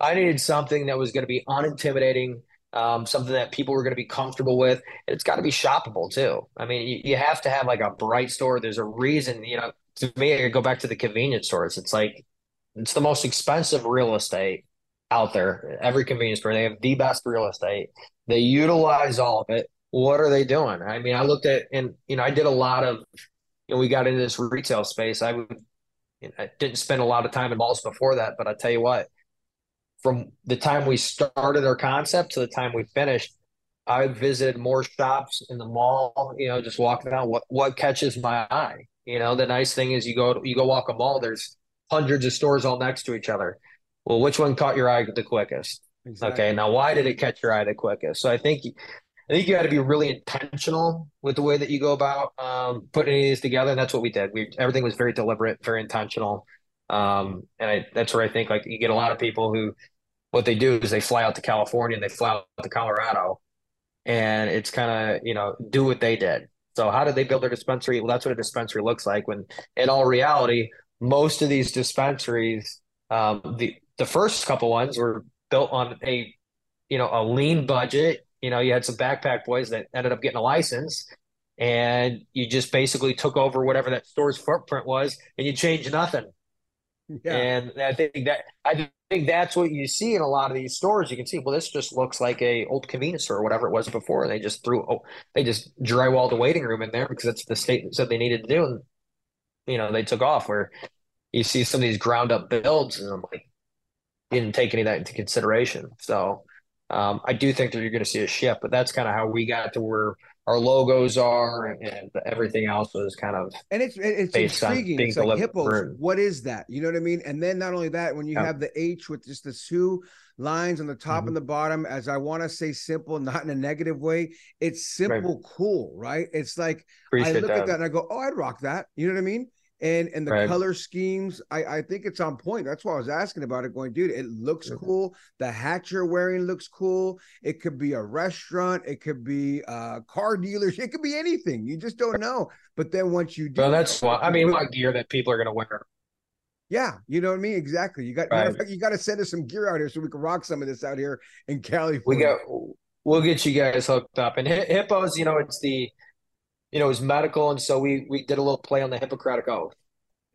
I needed something that was going to be unintimidating, um, something that people were going to be comfortable with. And it's got to be shoppable too. I mean, you, you have to have like a bright store. There's a reason, you know. To me, I go back to the convenience stores. It's like it's the most expensive real estate out there. Every convenience store, they have the best real estate. They utilize all of it. what are they doing? I mean, I looked at and you know, I did a lot of you know, we got into this retail space. I would you know, I didn't spend a lot of time in malls before that, but I tell you what, from the time we started our concept to the time we finished, I visited more shops in the mall, you know, just walking around. What what catches my eye? You know, the nice thing is you go you go walk a mall, there's hundreds of stores all next to each other. Well, which one caught your eye the quickest? Exactly. Okay, now why did it catch your eye the quickest? So I think I think you got to be really intentional with the way that you go about um, putting these together, and that's what we did. We everything was very deliberate, very intentional, um, and I, that's where I think like you get a lot of people who what they do is they fly out to California and they fly out to Colorado, and it's kind of you know do what they did. So how did they build their dispensary? Well, that's what a dispensary looks like. When in all reality, most of these dispensaries, um, the the first couple ones were built on a you know a lean budget. You know, you had some backpack boys that ended up getting a license, and you just basically took over whatever that store's footprint was, and you changed nothing. Yeah. And I think that I think that's what you see in a lot of these stores. You can see, well, this just looks like a old convenience store or whatever it was before. And they just threw, oh, they just drywalled the waiting room in there because that's the state said they needed to do. And, you know, they took off where you see some of these ground up builds and I'm like, didn't take any of that into consideration. So um, I do think that you're going to see a shift, but that's kind of how we got to where our logos are and everything else was kind of and it's it's intriguing. it's like hippos. What is that? You know what I mean? And then not only that, when you yeah. have the H with just the two lines on the top mm-hmm. and the bottom, as I want to say simple, not in a negative way, it's simple, right. cool, right? It's like Appreciate I look that. at that and I go, oh, I'd rock that. You know what I mean? And and the right. color schemes I, I think it's on point that's why i was asking about it going dude it looks mm-hmm. cool the hat you're wearing looks cool it could be a restaurant it could be a car dealers it could be anything you just don't know but then once you do well that's what i mean what gear that people are going to wear yeah, you know what I mean. Exactly. You got right. fact, you got to send us some gear out here so we can rock some of this out here in California. We got. We'll get you guys hooked up. And hippos, you know, it's the you know, it was medical, and so we we did a little play on the Hippocratic Oath,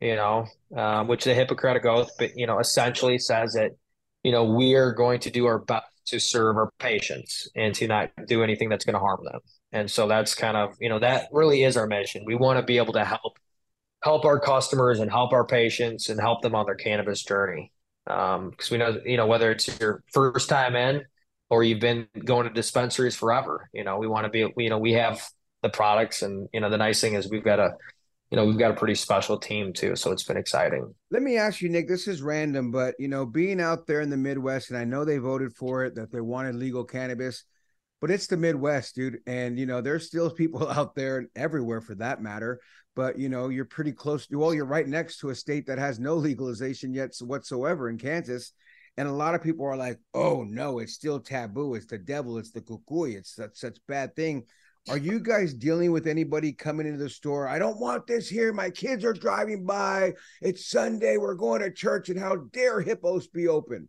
you know, um, which the Hippocratic Oath, but you know, essentially says that you know we are going to do our best to serve our patients and to not do anything that's going to harm them. And so that's kind of you know that really is our mission. We want to be able to help help our customers and help our patients and help them on their cannabis journey. Because um, we know you know whether it's your first time in or you've been going to dispensaries forever. You know, we want to be you know we have the products. And you know, the nice thing is we've got a you know, we've got a pretty special team too. So it's been exciting. Let me ask you, Nick, this is random, but you know, being out there in the Midwest, and I know they voted for it, that they wanted legal cannabis, but it's the Midwest, dude. And you know, there's still people out there and everywhere for that matter. But you know, you're pretty close to well, you're right next to a state that has no legalization yet whatsoever in Kansas. And a lot of people are like, oh no, it's still taboo. It's the devil, it's the kukui, it's such such bad thing. Are you guys dealing with anybody coming into the store? I don't want this here. My kids are driving by. It's Sunday. We're going to church, and how dare hippos be open?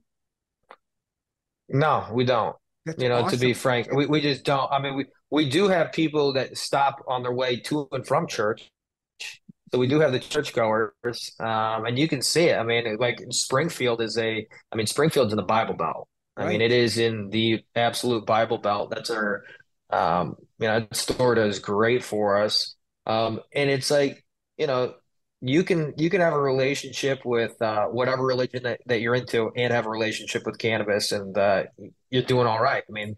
No, we don't. That's you know, awesome. to be frank, we, we just don't. I mean, we, we do have people that stop on their way to and from church. So we do have the churchgoers, um, and you can see it. I mean, like Springfield is a. I mean, Springfield's in the Bible Belt. I mean, it is in the absolute Bible Belt. That's our um, you know, store does great for us. Um, and it's like, you know, you can you can have a relationship with uh, whatever religion that, that you're into and have a relationship with cannabis and uh, you're doing all right. I mean,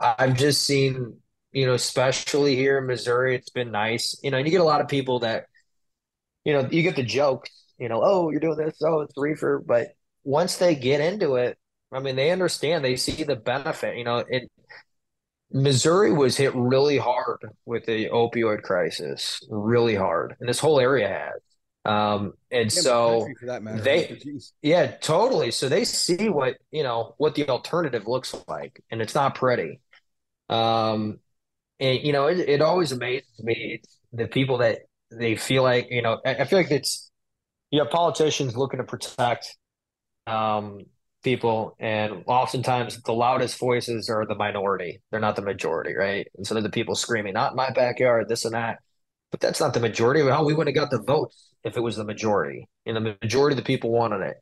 I've just seen, you know, especially here in Missouri, it's been nice. You know, and you get a lot of people that, you know, you get the jokes, you know, oh, you're doing this, oh, it's reefer. But once they get into it, I mean, they understand, they see the benefit. You know, it Missouri was hit really hard with the opioid crisis, really hard, and this whole area has. Um, and yeah, so they, yeah, totally. So they see what you know what the alternative looks like, and it's not pretty. Um, and you know, it, it always amazes me the people that they feel like you know. I, I feel like it's you know politicians looking to protect um people and oftentimes the loudest voices are the minority. They're not the majority right? And so they're the people screaming not my backyard this and that. But that's not the majority How we wouldn't have got the votes if it was the majority. And the majority of the people wanted it.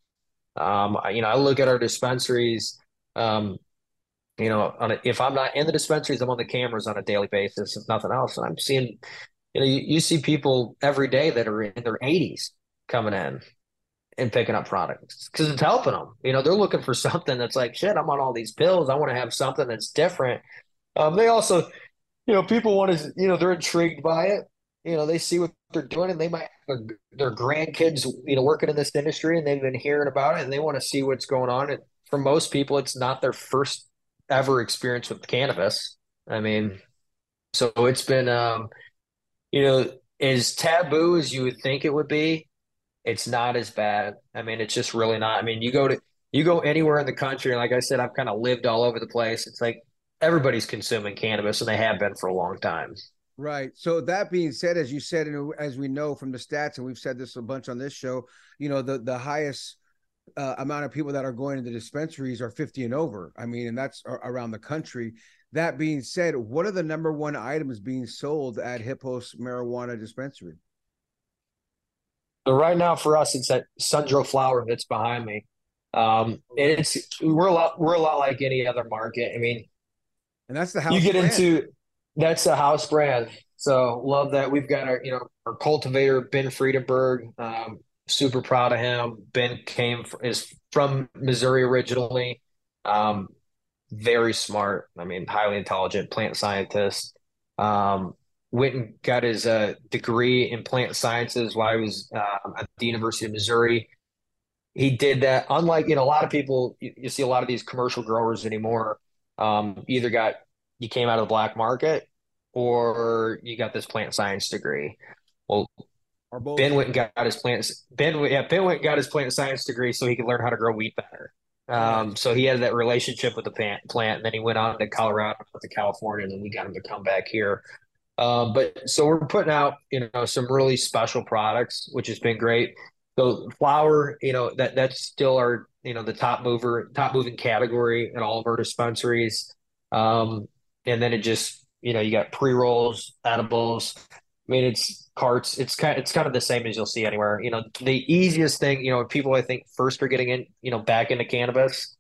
Um, you know i look at our dispensaries um, you know, a, if I'm not in the dispensaries, I'm on the cameras on a daily basis, if nothing else. And I'm seeing, you know, you, you see people every day that are in their 80s coming in and picking up products because it's helping them. You know, they're looking for something that's like, shit, I'm on all these pills. I want to have something that's different. Um, they also, you know, people want to, you know, they're intrigued by it. You know, they see what they're doing and they might have their grandkids, you know, working in this industry and they've been hearing about it and they want to see what's going on. And for most people, it's not their first ever experience with cannabis. I mean, so it's been, um, you know, as taboo as you would think it would be it's not as bad. I mean, it's just really not. I mean, you go to you go anywhere in the country, and like I said, I've kind of lived all over the place. It's like everybody's consuming cannabis, and they have been for a long time. Right. So that being said, as you said, and as we know from the stats, and we've said this a bunch on this show, you know, the the highest uh, amount of people that are going to the dispensaries are 50 and over. I mean, and that's around the country. That being said, what are the number one items being sold at Hippos Marijuana Dispensary? But right now for us, it's that Sundro flower that's behind me. Um, and it's we're a lot we're a lot like any other market. I mean, and that's the house. You get brand. into that's the house brand. So love that we've got our you know our cultivator Ben Friedenberg. Um, super proud of him. Ben came is from Missouri originally. Um, very smart. I mean, highly intelligent plant scientist. Um, went and got his uh, degree in plant sciences while he was uh, at the University of Missouri. He did that. Unlike you know, a lot of people, you, you see a lot of these commercial growers anymore. Um, either got you came out of the black market, or you got this plant science degree. Well, Ben went and got his plant. Ben, yeah, Ben went and got his plant science degree so he could learn how to grow wheat better. Um, so he had that relationship with the plant, plant, and then he went on to Colorado, to California, and then we got him to come back here. Um, but so we're putting out, you know, some really special products, which has been great. So flower, you know, that that's still our, you know, the top mover, top moving category in all of our dispensaries. Um, and then it just, you know, you got pre rolls, edibles. I mean, it's carts. It's kind, it's kind of the same as you'll see anywhere. You know, the easiest thing, you know, people I think first are getting in, you know, back into cannabis.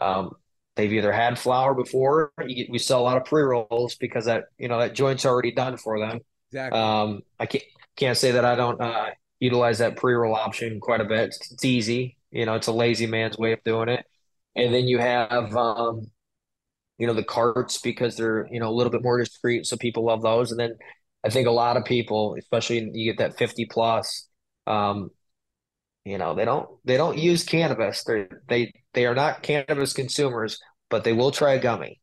Um, they've either had flower before. Get, we sell a lot of pre rolls because that you know that joint's already done for them. Exactly. Um, I can't can't say that I don't uh, utilize that pre roll option quite a bit. It's, it's, easy. You know, it's a lazy man's way of doing it. And then you have um, you know the carts because they're you know a little bit more discreet, so people love those. And then I think a lot of people, especially you get that fifty plus. Um, you know they don't they don't use cannabis they they they are not cannabis consumers but they will try a gummy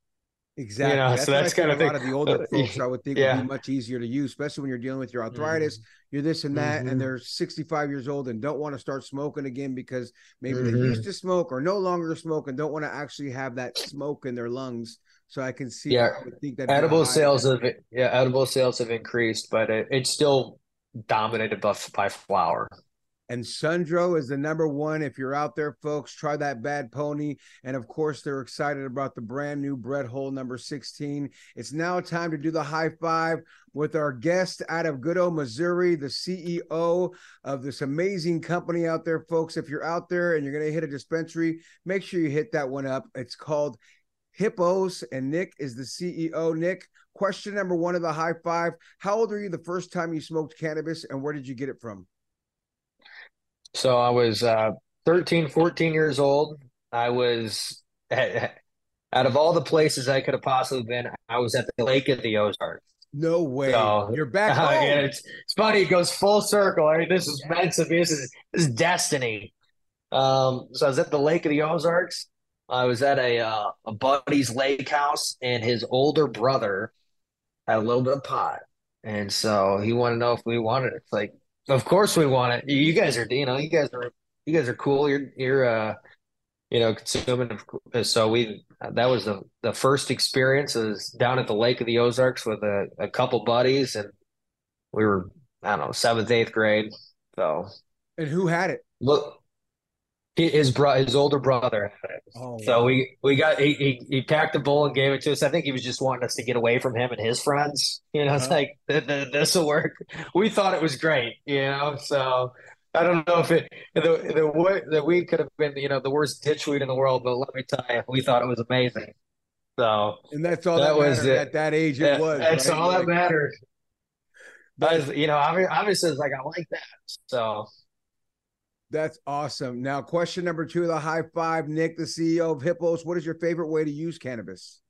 exactly you know, that's so that's kind of a lot of the older folks i would think yeah. would be much easier to use especially when you're dealing with your arthritis mm-hmm. you're this and that mm-hmm. and they're 65 years old and don't want to start smoking again because maybe mm-hmm. they used to smoke or no longer smoke and don't want to actually have that smoke in their lungs so I can see. Yeah, I think that edible sales have yeah edible sales have increased, but it, it's still dominated by, by flower. And Sundro is the number one. If you're out there, folks, try that bad pony. And of course, they're excited about the brand new Brett Hull number 16. It's now time to do the high five with our guest out of good old Missouri, the CEO of this amazing company out there, folks. If you're out there and you're going to hit a dispensary, make sure you hit that one up. It's called Hippos, and Nick is the CEO. Nick, question number one of the high five How old are you the first time you smoked cannabis, and where did you get it from? So I was uh, 13, 14 years old. I was at, out of all the places I could have possibly been, I was at the Lake of the Ozarks. No way. So, You're back uh, it's, it's funny. It goes full circle. I mean, this is meant to be. This is, this is destiny. Um, so I was at the Lake of the Ozarks. I was at a uh, a buddy's lake house, and his older brother had a little bit of pot, and so he wanted to know if we wanted it. It's like of course we want it. You guys are, you know, you guys are, you guys are cool. You're, you're, uh, you know, consuming. So we, that was the the first experience is down at the Lake of the Ozarks with a, a couple buddies, and we were, I don't know, seventh, eighth grade. So, and who had it? Look, his bro, his older brother had it. Oh, so wow. we we got he, he, he packed the bowl and gave it to us. I think he was just wanting us to get away from him and his friends. You know, uh-huh. it's like this will work. We thought it was great. You know, so I don't know if it the the the weed could have been you know the worst ditch weed in the world, but let me tell you, we thought it was amazing. So and that's all that, that was it. at that age. It yeah, was. That's right? all like, that mattered. But you know, obviously, it's like I like that. So that's awesome. Now, question number two: of the high five, Nick, the CEO of Hippos. What is your favorite way to use cannabis?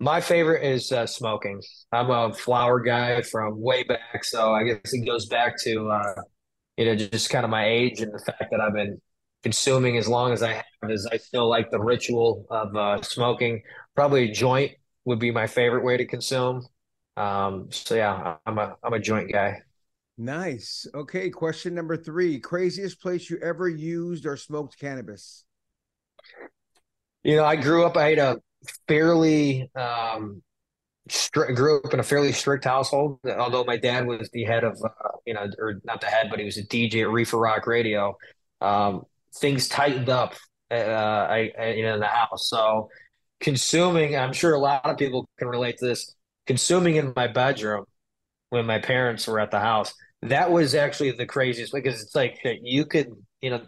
My favorite is uh, smoking. I'm a flower guy from way back, so I guess it goes back to uh, you know just kind of my age and the fact that I've been consuming as long as I have. Is I still like the ritual of uh, smoking. Probably a joint would be my favorite way to consume. Um, so yeah, I'm a I'm a joint guy. Nice. Okay, question number three: craziest place you ever used or smoked cannabis? You know, I grew up. I had a fairly um, strict, grew up in a fairly strict household. Although my dad was the head of, uh, you know, or not the head, but he was a DJ at Reefer Rock Radio. Um, things tightened up, uh, I, I, you know, in the house. So consuming, I'm sure a lot of people can relate to this consuming in my bedroom when my parents were at the house that was actually the craziest because it's like you could you know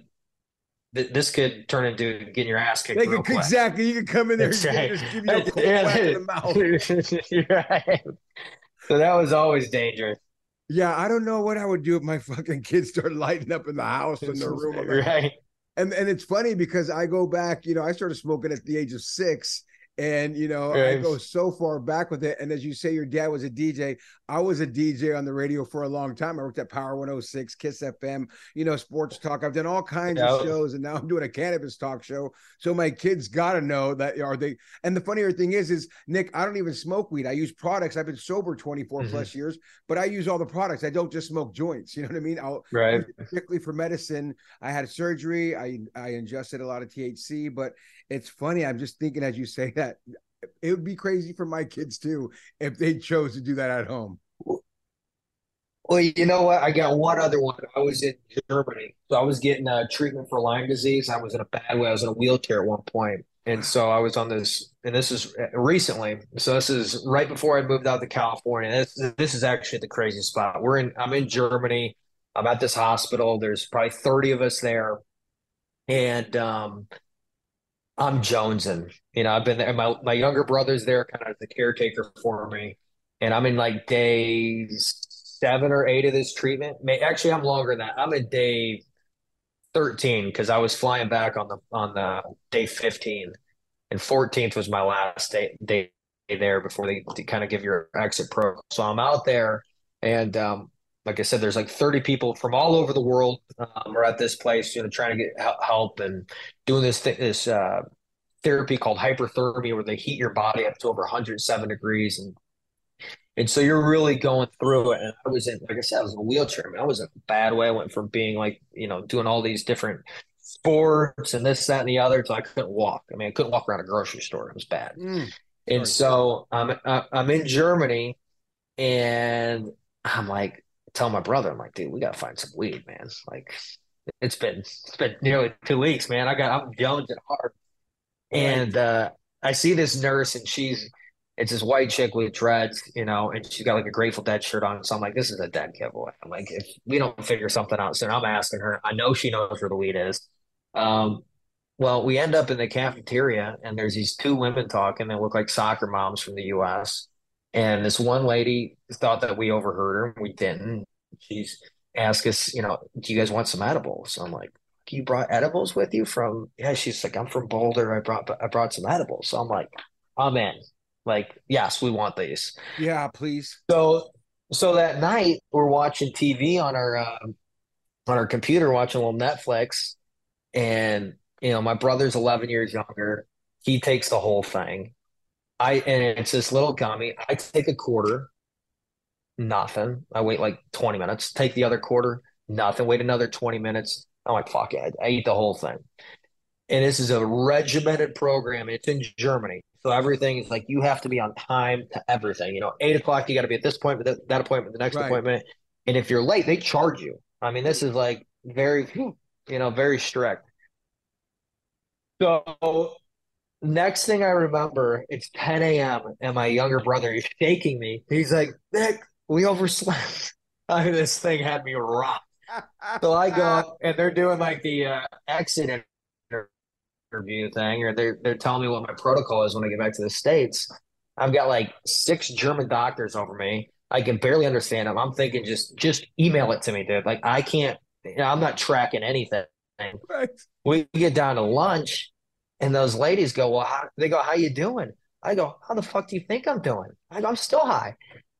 th- this could turn into getting your ass kicked. Could, exactly, you could come in there and right. just give you a yeah, in the mouth. right. So that was always dangerous. Yeah, I don't know what I would do if my fucking kids start lighting up in the house in the room. Right. And and it's funny because I go back, you know, I started smoking at the age of six and you know, right. I go so far back with it. And as you say, your dad was a DJ. I was a DJ on the radio for a long time. I worked at Power 106, Kiss FM, you know, sports talk. I've done all kinds of shows, and now I'm doing a cannabis talk show. So my kids gotta know that are they and the funnier thing is, is Nick, I don't even smoke weed. I use products. I've been sober 24 mm-hmm. plus years, but I use all the products. I don't just smoke joints. You know what I mean? I'll right particularly for medicine. I had surgery, I I ingested a lot of THC, but it's funny. I'm just thinking as you say that it would be crazy for my kids too if they chose to do that at home. Well, you know what? I got one other one. I was in Germany, so I was getting a treatment for Lyme disease. I was in a bad way. I was in a wheelchair at one point, and so I was on this. And this is recently. So this is right before I moved out to California. This this is actually the crazy spot. We're in. I'm in Germany. I'm at this hospital. There's probably 30 of us there, and um, I'm jonesing. You know, I've been there. My my younger brother's there, kind of the caretaker for me, and I'm in like day seven or eight of this treatment. May, actually, I'm longer than that. I'm in day thirteen because I was flying back on the on the day fifteen, and fourteenth was my last day day there before they, they kind of give your exit pro. So I'm out there, and um, like I said, there's like 30 people from all over the world um, are at this place, you know, trying to get help and doing this th- this uh, therapy called hyperthermia, where they heat your body up to over 107 degrees, and and so you're really going through it. And I was in, like I said, I was in a wheelchair. I mean, I was in a bad way. I went from being like, you know, doing all these different sports and this, that, and the other, so I couldn't walk. I mean, I couldn't walk around a grocery store. It was bad. Mm, and so I'm I'm in Germany, and I'm like tell my brother, I'm like, dude, we gotta find some weed, man. Like, it's been it's been nearly two weeks, man. I got I'm jonesing hard, and uh, I see this nurse, and she's it's this white chick with dreads, you know, and she's got like a Grateful Dead shirt on. So I'm like, this is a dead giveaway. I'm like, if we don't figure something out soon, I'm asking her. I know she knows where the weed is. Um, well, we end up in the cafeteria, and there's these two women talking that look like soccer moms from the U.S. And this one lady thought that we overheard her. We didn't. She's asked us, you know, do you guys want some edibles? I'm like, you brought edibles with you from? Yeah. She's like, I'm from Boulder. I brought I brought some edibles. So I'm like, I'm in. Like, yes, we want these. Yeah, please. So so that night we're watching TV on our uh, on our computer, watching a little Netflix, and you know, my brother's 11 years younger. He takes the whole thing. I and it's this little gummy. I take a quarter, nothing. I wait like 20 minutes, take the other quarter, nothing. Wait another 20 minutes. I'm like, fuck it. I eat the whole thing. And this is a regimented program. It's in Germany. So everything is like you have to be on time to everything. You know, eight o'clock, you got to be at this point, that, that appointment, the next right. appointment. And if you're late, they charge you. I mean, this is like very, you know, very strict. So next thing I remember, it's 10 a.m. and my younger brother is shaking me. He's like, Nick, we overslept. I mean, this thing had me rocked. so I go and they're doing like the uh, exit interview thing, or they're they're telling me what my protocol is when I get back to the states. I've got like six German doctors over me. I can barely understand them. I'm thinking just just email it to me, dude. Like I can't. You know, I'm not tracking anything. Right. We get down to lunch, and those ladies go, "Well, how, they go, how you doing?" I go, "How the fuck do you think I'm doing?" I go, "I'm still high."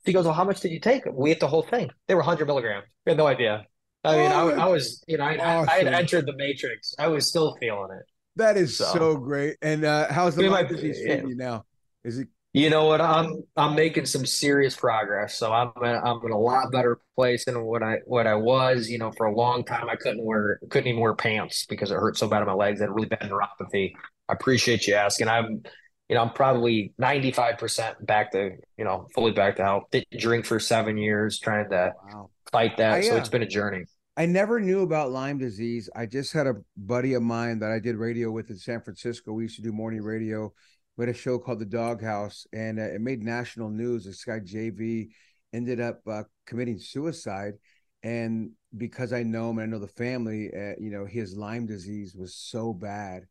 She goes, "Well, how much did you take?" We ate the whole thing. They were 100 milligrams. We had no idea. I mean, I, I, was, you know, I, awesome. I, had entered the matrix. I was still feeling it. That is so, so great. And uh, how's the Lyme disease treating you now? Is it? You know what? I'm I'm making some serious progress. So I'm in, I'm in a lot better place than what I what I was. You know, for a long time I couldn't wear couldn't even wear pants because it hurt so bad on my legs. I had really bad neuropathy. I appreciate you asking. I'm you know, I'm probably 95% back to, you know, fully back to health. Didn't drink for seven years trying to wow. fight that. I, so uh, it's been a journey. I never knew about Lyme disease. I just had a buddy of mine that I did radio with in San Francisco. We used to do morning radio. We had a show called The Doghouse, and uh, it made national news. This guy JV ended up uh, committing suicide, and because I know him and I know the family, uh, you know, his Lyme disease was so bad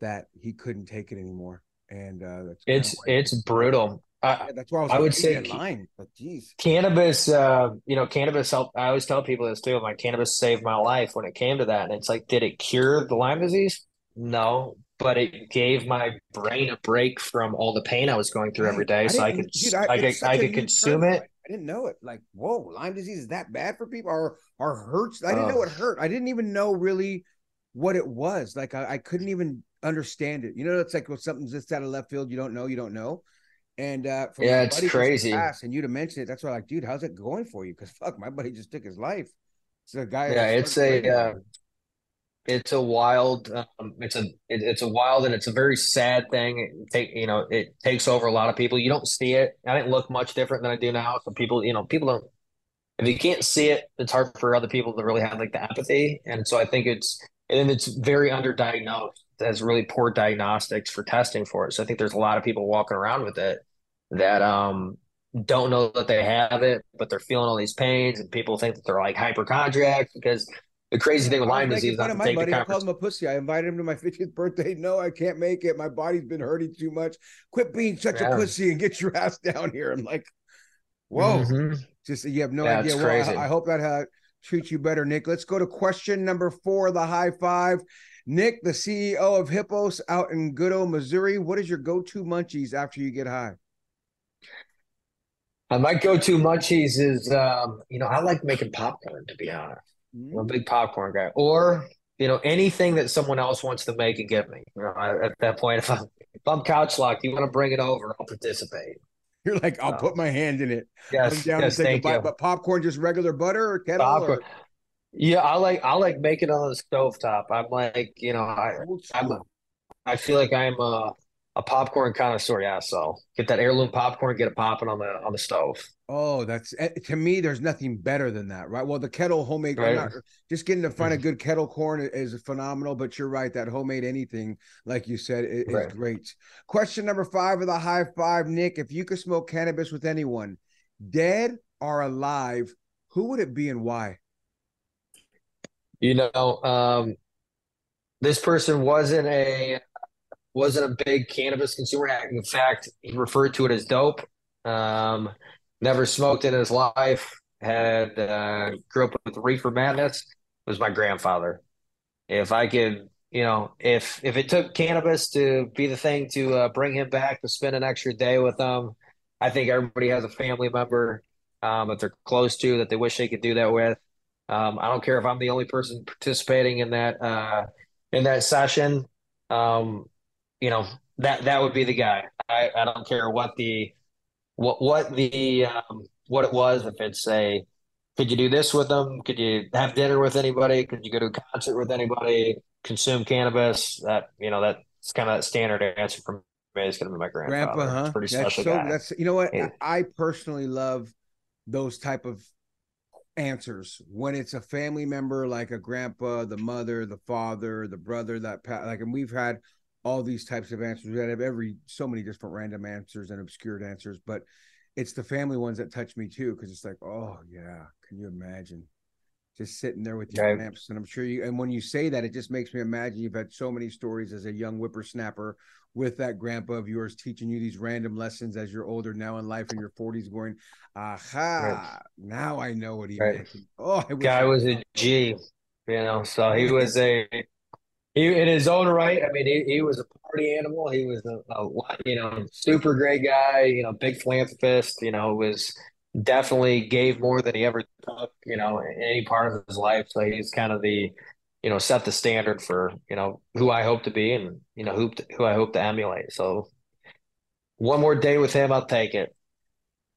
that he couldn't take it anymore. And uh, it's it's brutal. Uh, yeah, that's why I was. I would say line, but geez, cannabis. Uh, you know, cannabis help. I always tell people this too. My cannabis saved my life when it came to that. And it's like, did it cure the Lyme disease? No, but it gave my brain a break from all the pain I was going through every day, I so I could, dude, I, I could, I could consume it. I didn't know it. Like, whoa, Lyme disease is that bad for people, or or hurts? I didn't uh, know it hurt. I didn't even know really what it was. Like, I, I couldn't even understand it. You know, it's like well, something's just out of left field. You don't know. You don't know. And uh, yeah, it's crazy. Pass, and you to mention it, that's why, like, dude, how's it going for you? Because fuck, my buddy just took his life. It's a guy. Yeah, it's a, uh, it's a wild, um, it's a, it, it's a wild, and it's a very sad thing. It take, you know, it takes over a lot of people. You don't see it. I didn't look much different than I do now. So people, you know, people don't. If you can't see it, it's hard for other people to really have like the empathy. And so I think it's, and it's very underdiagnosed has really poor diagnostics for testing for it. So I think there's a lot of people walking around with it that um don't know that they have it, but they're feeling all these pains, and people think that they're like hypochondriacs because the crazy thing with Lyme disease. Not my buddy, I called him a pussy. I invited him to my 50th birthday. No, I can't make it. My body's been hurting too much. Quit being such yeah. a pussy and get your ass down here. I'm like, whoa, mm-hmm. just you have no yeah, idea. Well, I, I, hope that uh, treats you better, Nick. Let's go to question number four, the high five. Nick, the CEO of Hippos out in good old Missouri. What is your go-to munchies after you get high? Uh, my go-to munchies is, um, you know, I like making popcorn. To be honest, mm-hmm. I'm a big popcorn guy. Or you know, anything that someone else wants to make and give me. You know, I, at that point, if I'm if I'm couch locked, you want to bring it over, I'll participate. You're like, I'll uh, put my hand in it. Yes, down yes, and take thank a bite, you. But popcorn, just regular butter or kettle? Popcorn. Or? Yeah, I like I like making it on the stove top. I'm like, you know, I I'm I feel like I'm a, a popcorn connoisseur. Yeah, so get that heirloom popcorn, get it popping on the on the stove. Oh, that's eh, to me. There's nothing better than that, right? Well, the kettle homemade, right. not, just getting to find a mm-hmm. good kettle corn is phenomenal. But you're right, that homemade anything, like you said, is, right. great. Question number five of the high five, Nick. If you could smoke cannabis with anyone, dead or alive, who would it be and why? You know, um, this person wasn't a wasn't a big cannabis consumer. In fact, he referred to it as dope. Um, never smoked in his life. Had uh, grew up with reefer madness. Was my grandfather. If I could, you know, if if it took cannabis to be the thing to uh, bring him back to spend an extra day with them, I think everybody has a family member um, that they're close to that they wish they could do that with. Um, I don't care if I'm the only person participating in that uh, in that session. Um, you know that that would be the guy. I, I don't care what the what what the um, what it was. If it's a could you do this with them? Could you have dinner with anybody? Could you go to a concert with anybody? Consume cannabis? That you know that's kind of that standard answer from me. It's going to be my grandfather. Grandpa, huh? pretty that's special so, guy. That's you know what yeah. I personally love those type of answers when it's a family member like a grandpa the mother the father the brother that like and we've had all these types of answers we have every so many different random answers and obscured answers but it's the family ones that touch me too because it's like oh yeah can you imagine just sitting there with your right. And I'm sure you, and when you say that, it just makes me imagine you've had so many stories as a young whippersnapper with that grandpa of yours teaching you these random lessons as you're older now in life in your 40s, going, aha, right. now I know what he right. meant. Oh, guy I- was a G, you know, so he was a, he in his own right. I mean, he, he was a party animal. He was a, a you know super great guy. You know, big philanthropist. You know, was definitely gave more than he ever took, you know, in any part of his life. So he's kind of the, you know, set the standard for, you know, who I hope to be and, you know, who, who I hope to emulate. So one more day with him, I'll take it.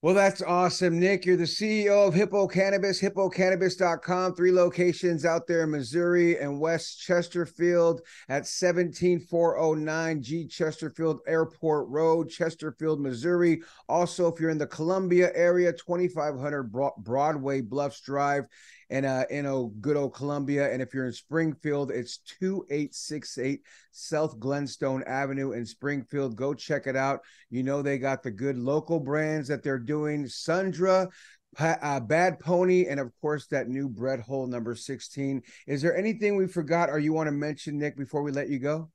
Well, that's awesome, Nick. You're the CEO of Hippos Cannabis, hipposcannabis.com. Three locations out there in Missouri and West Chesterfield at 17409 G Chesterfield Airport Road, Chesterfield, Missouri. Also, if you're in the Columbia area, 2500 Broadway Bluffs Drive and uh, in a good old Columbia. And if you're in Springfield, it's 2868 South Glenstone Avenue in Springfield. Go check it out. You know, they got the good local brands that they're doing. Sundra, uh, Bad Pony, and of course that new Brett Hull number 16. Is there anything we forgot or you want to mention, Nick, before we let you go?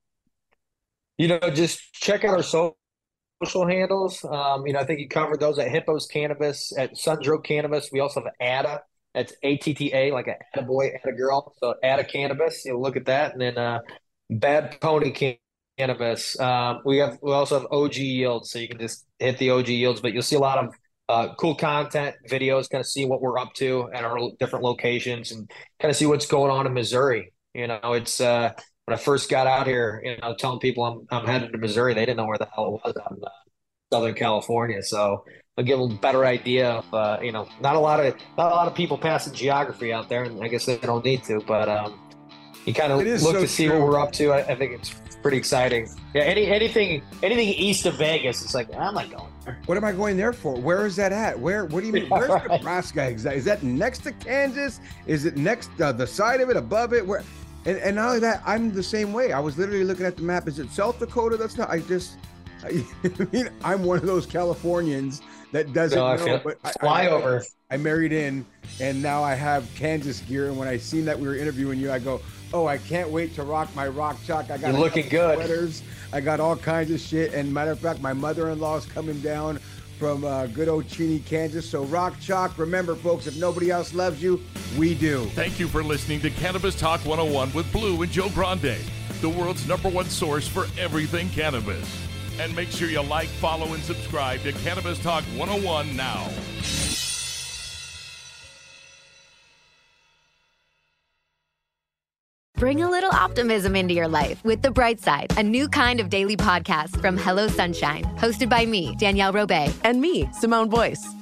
You know, just check out our social handles. Um, you know, I think you covered those at Hippos Cannabis, at Sundro Cannabis. We also have ATTA that's A T T A, like a boy, a girl. So Atta cannabis, you know, look at that, and then uh, bad pony cannabis. Um, we have we also have OG yields, so you can just hit the OG yields, but you'll see a lot of uh, cool content, videos, kind of see what we're up to at our different locations, and kind of see what's going on in Missouri. You know, it's uh, when I first got out here, you know, telling people I'm I'm headed to Missouri, they didn't know where the hell it was. Southern California, so I'll give them a better idea of uh, you know not a lot of not a lot of people passing geography out there, and I guess they don't need to, but um, you kind of look so to see true. what we're up to. I, I, think it's pretty exciting. Yeah, any anything anything east of Vegas, it's like I'm not going. There. What am I going there for? Where is that at? Where? What do you mean? Where's right. Nebraska exactly? Is that next to Kansas? Is it next uh, the side of it, above it? Where? And, and not only that, I'm the same way. I was literally looking at the map. Is it South Dakota? That's not. I just. I, I mean, I'm one of those Californians that doesn't no, know. But fly I, over. I, married in, and now I have Kansas gear. And when I seen that we were interviewing you, I go, "Oh, I can't wait to rock my rock chalk." I got You're looking good. Sweaters. I got all kinds of shit. And matter of fact, my mother-in-law is coming down from uh, good old Cheney, Kansas. So rock chalk. Remember, folks, if nobody else loves you, we do. Thank you for listening to Cannabis Talk 101 with Blue and Joe Grande, the world's number one source for everything cannabis. And make sure you like, follow, and subscribe to Cannabis Talk 101 now. Bring a little optimism into your life with The Bright Side, a new kind of daily podcast from Hello Sunshine, hosted by me, Danielle Robay, and me, Simone Boyce.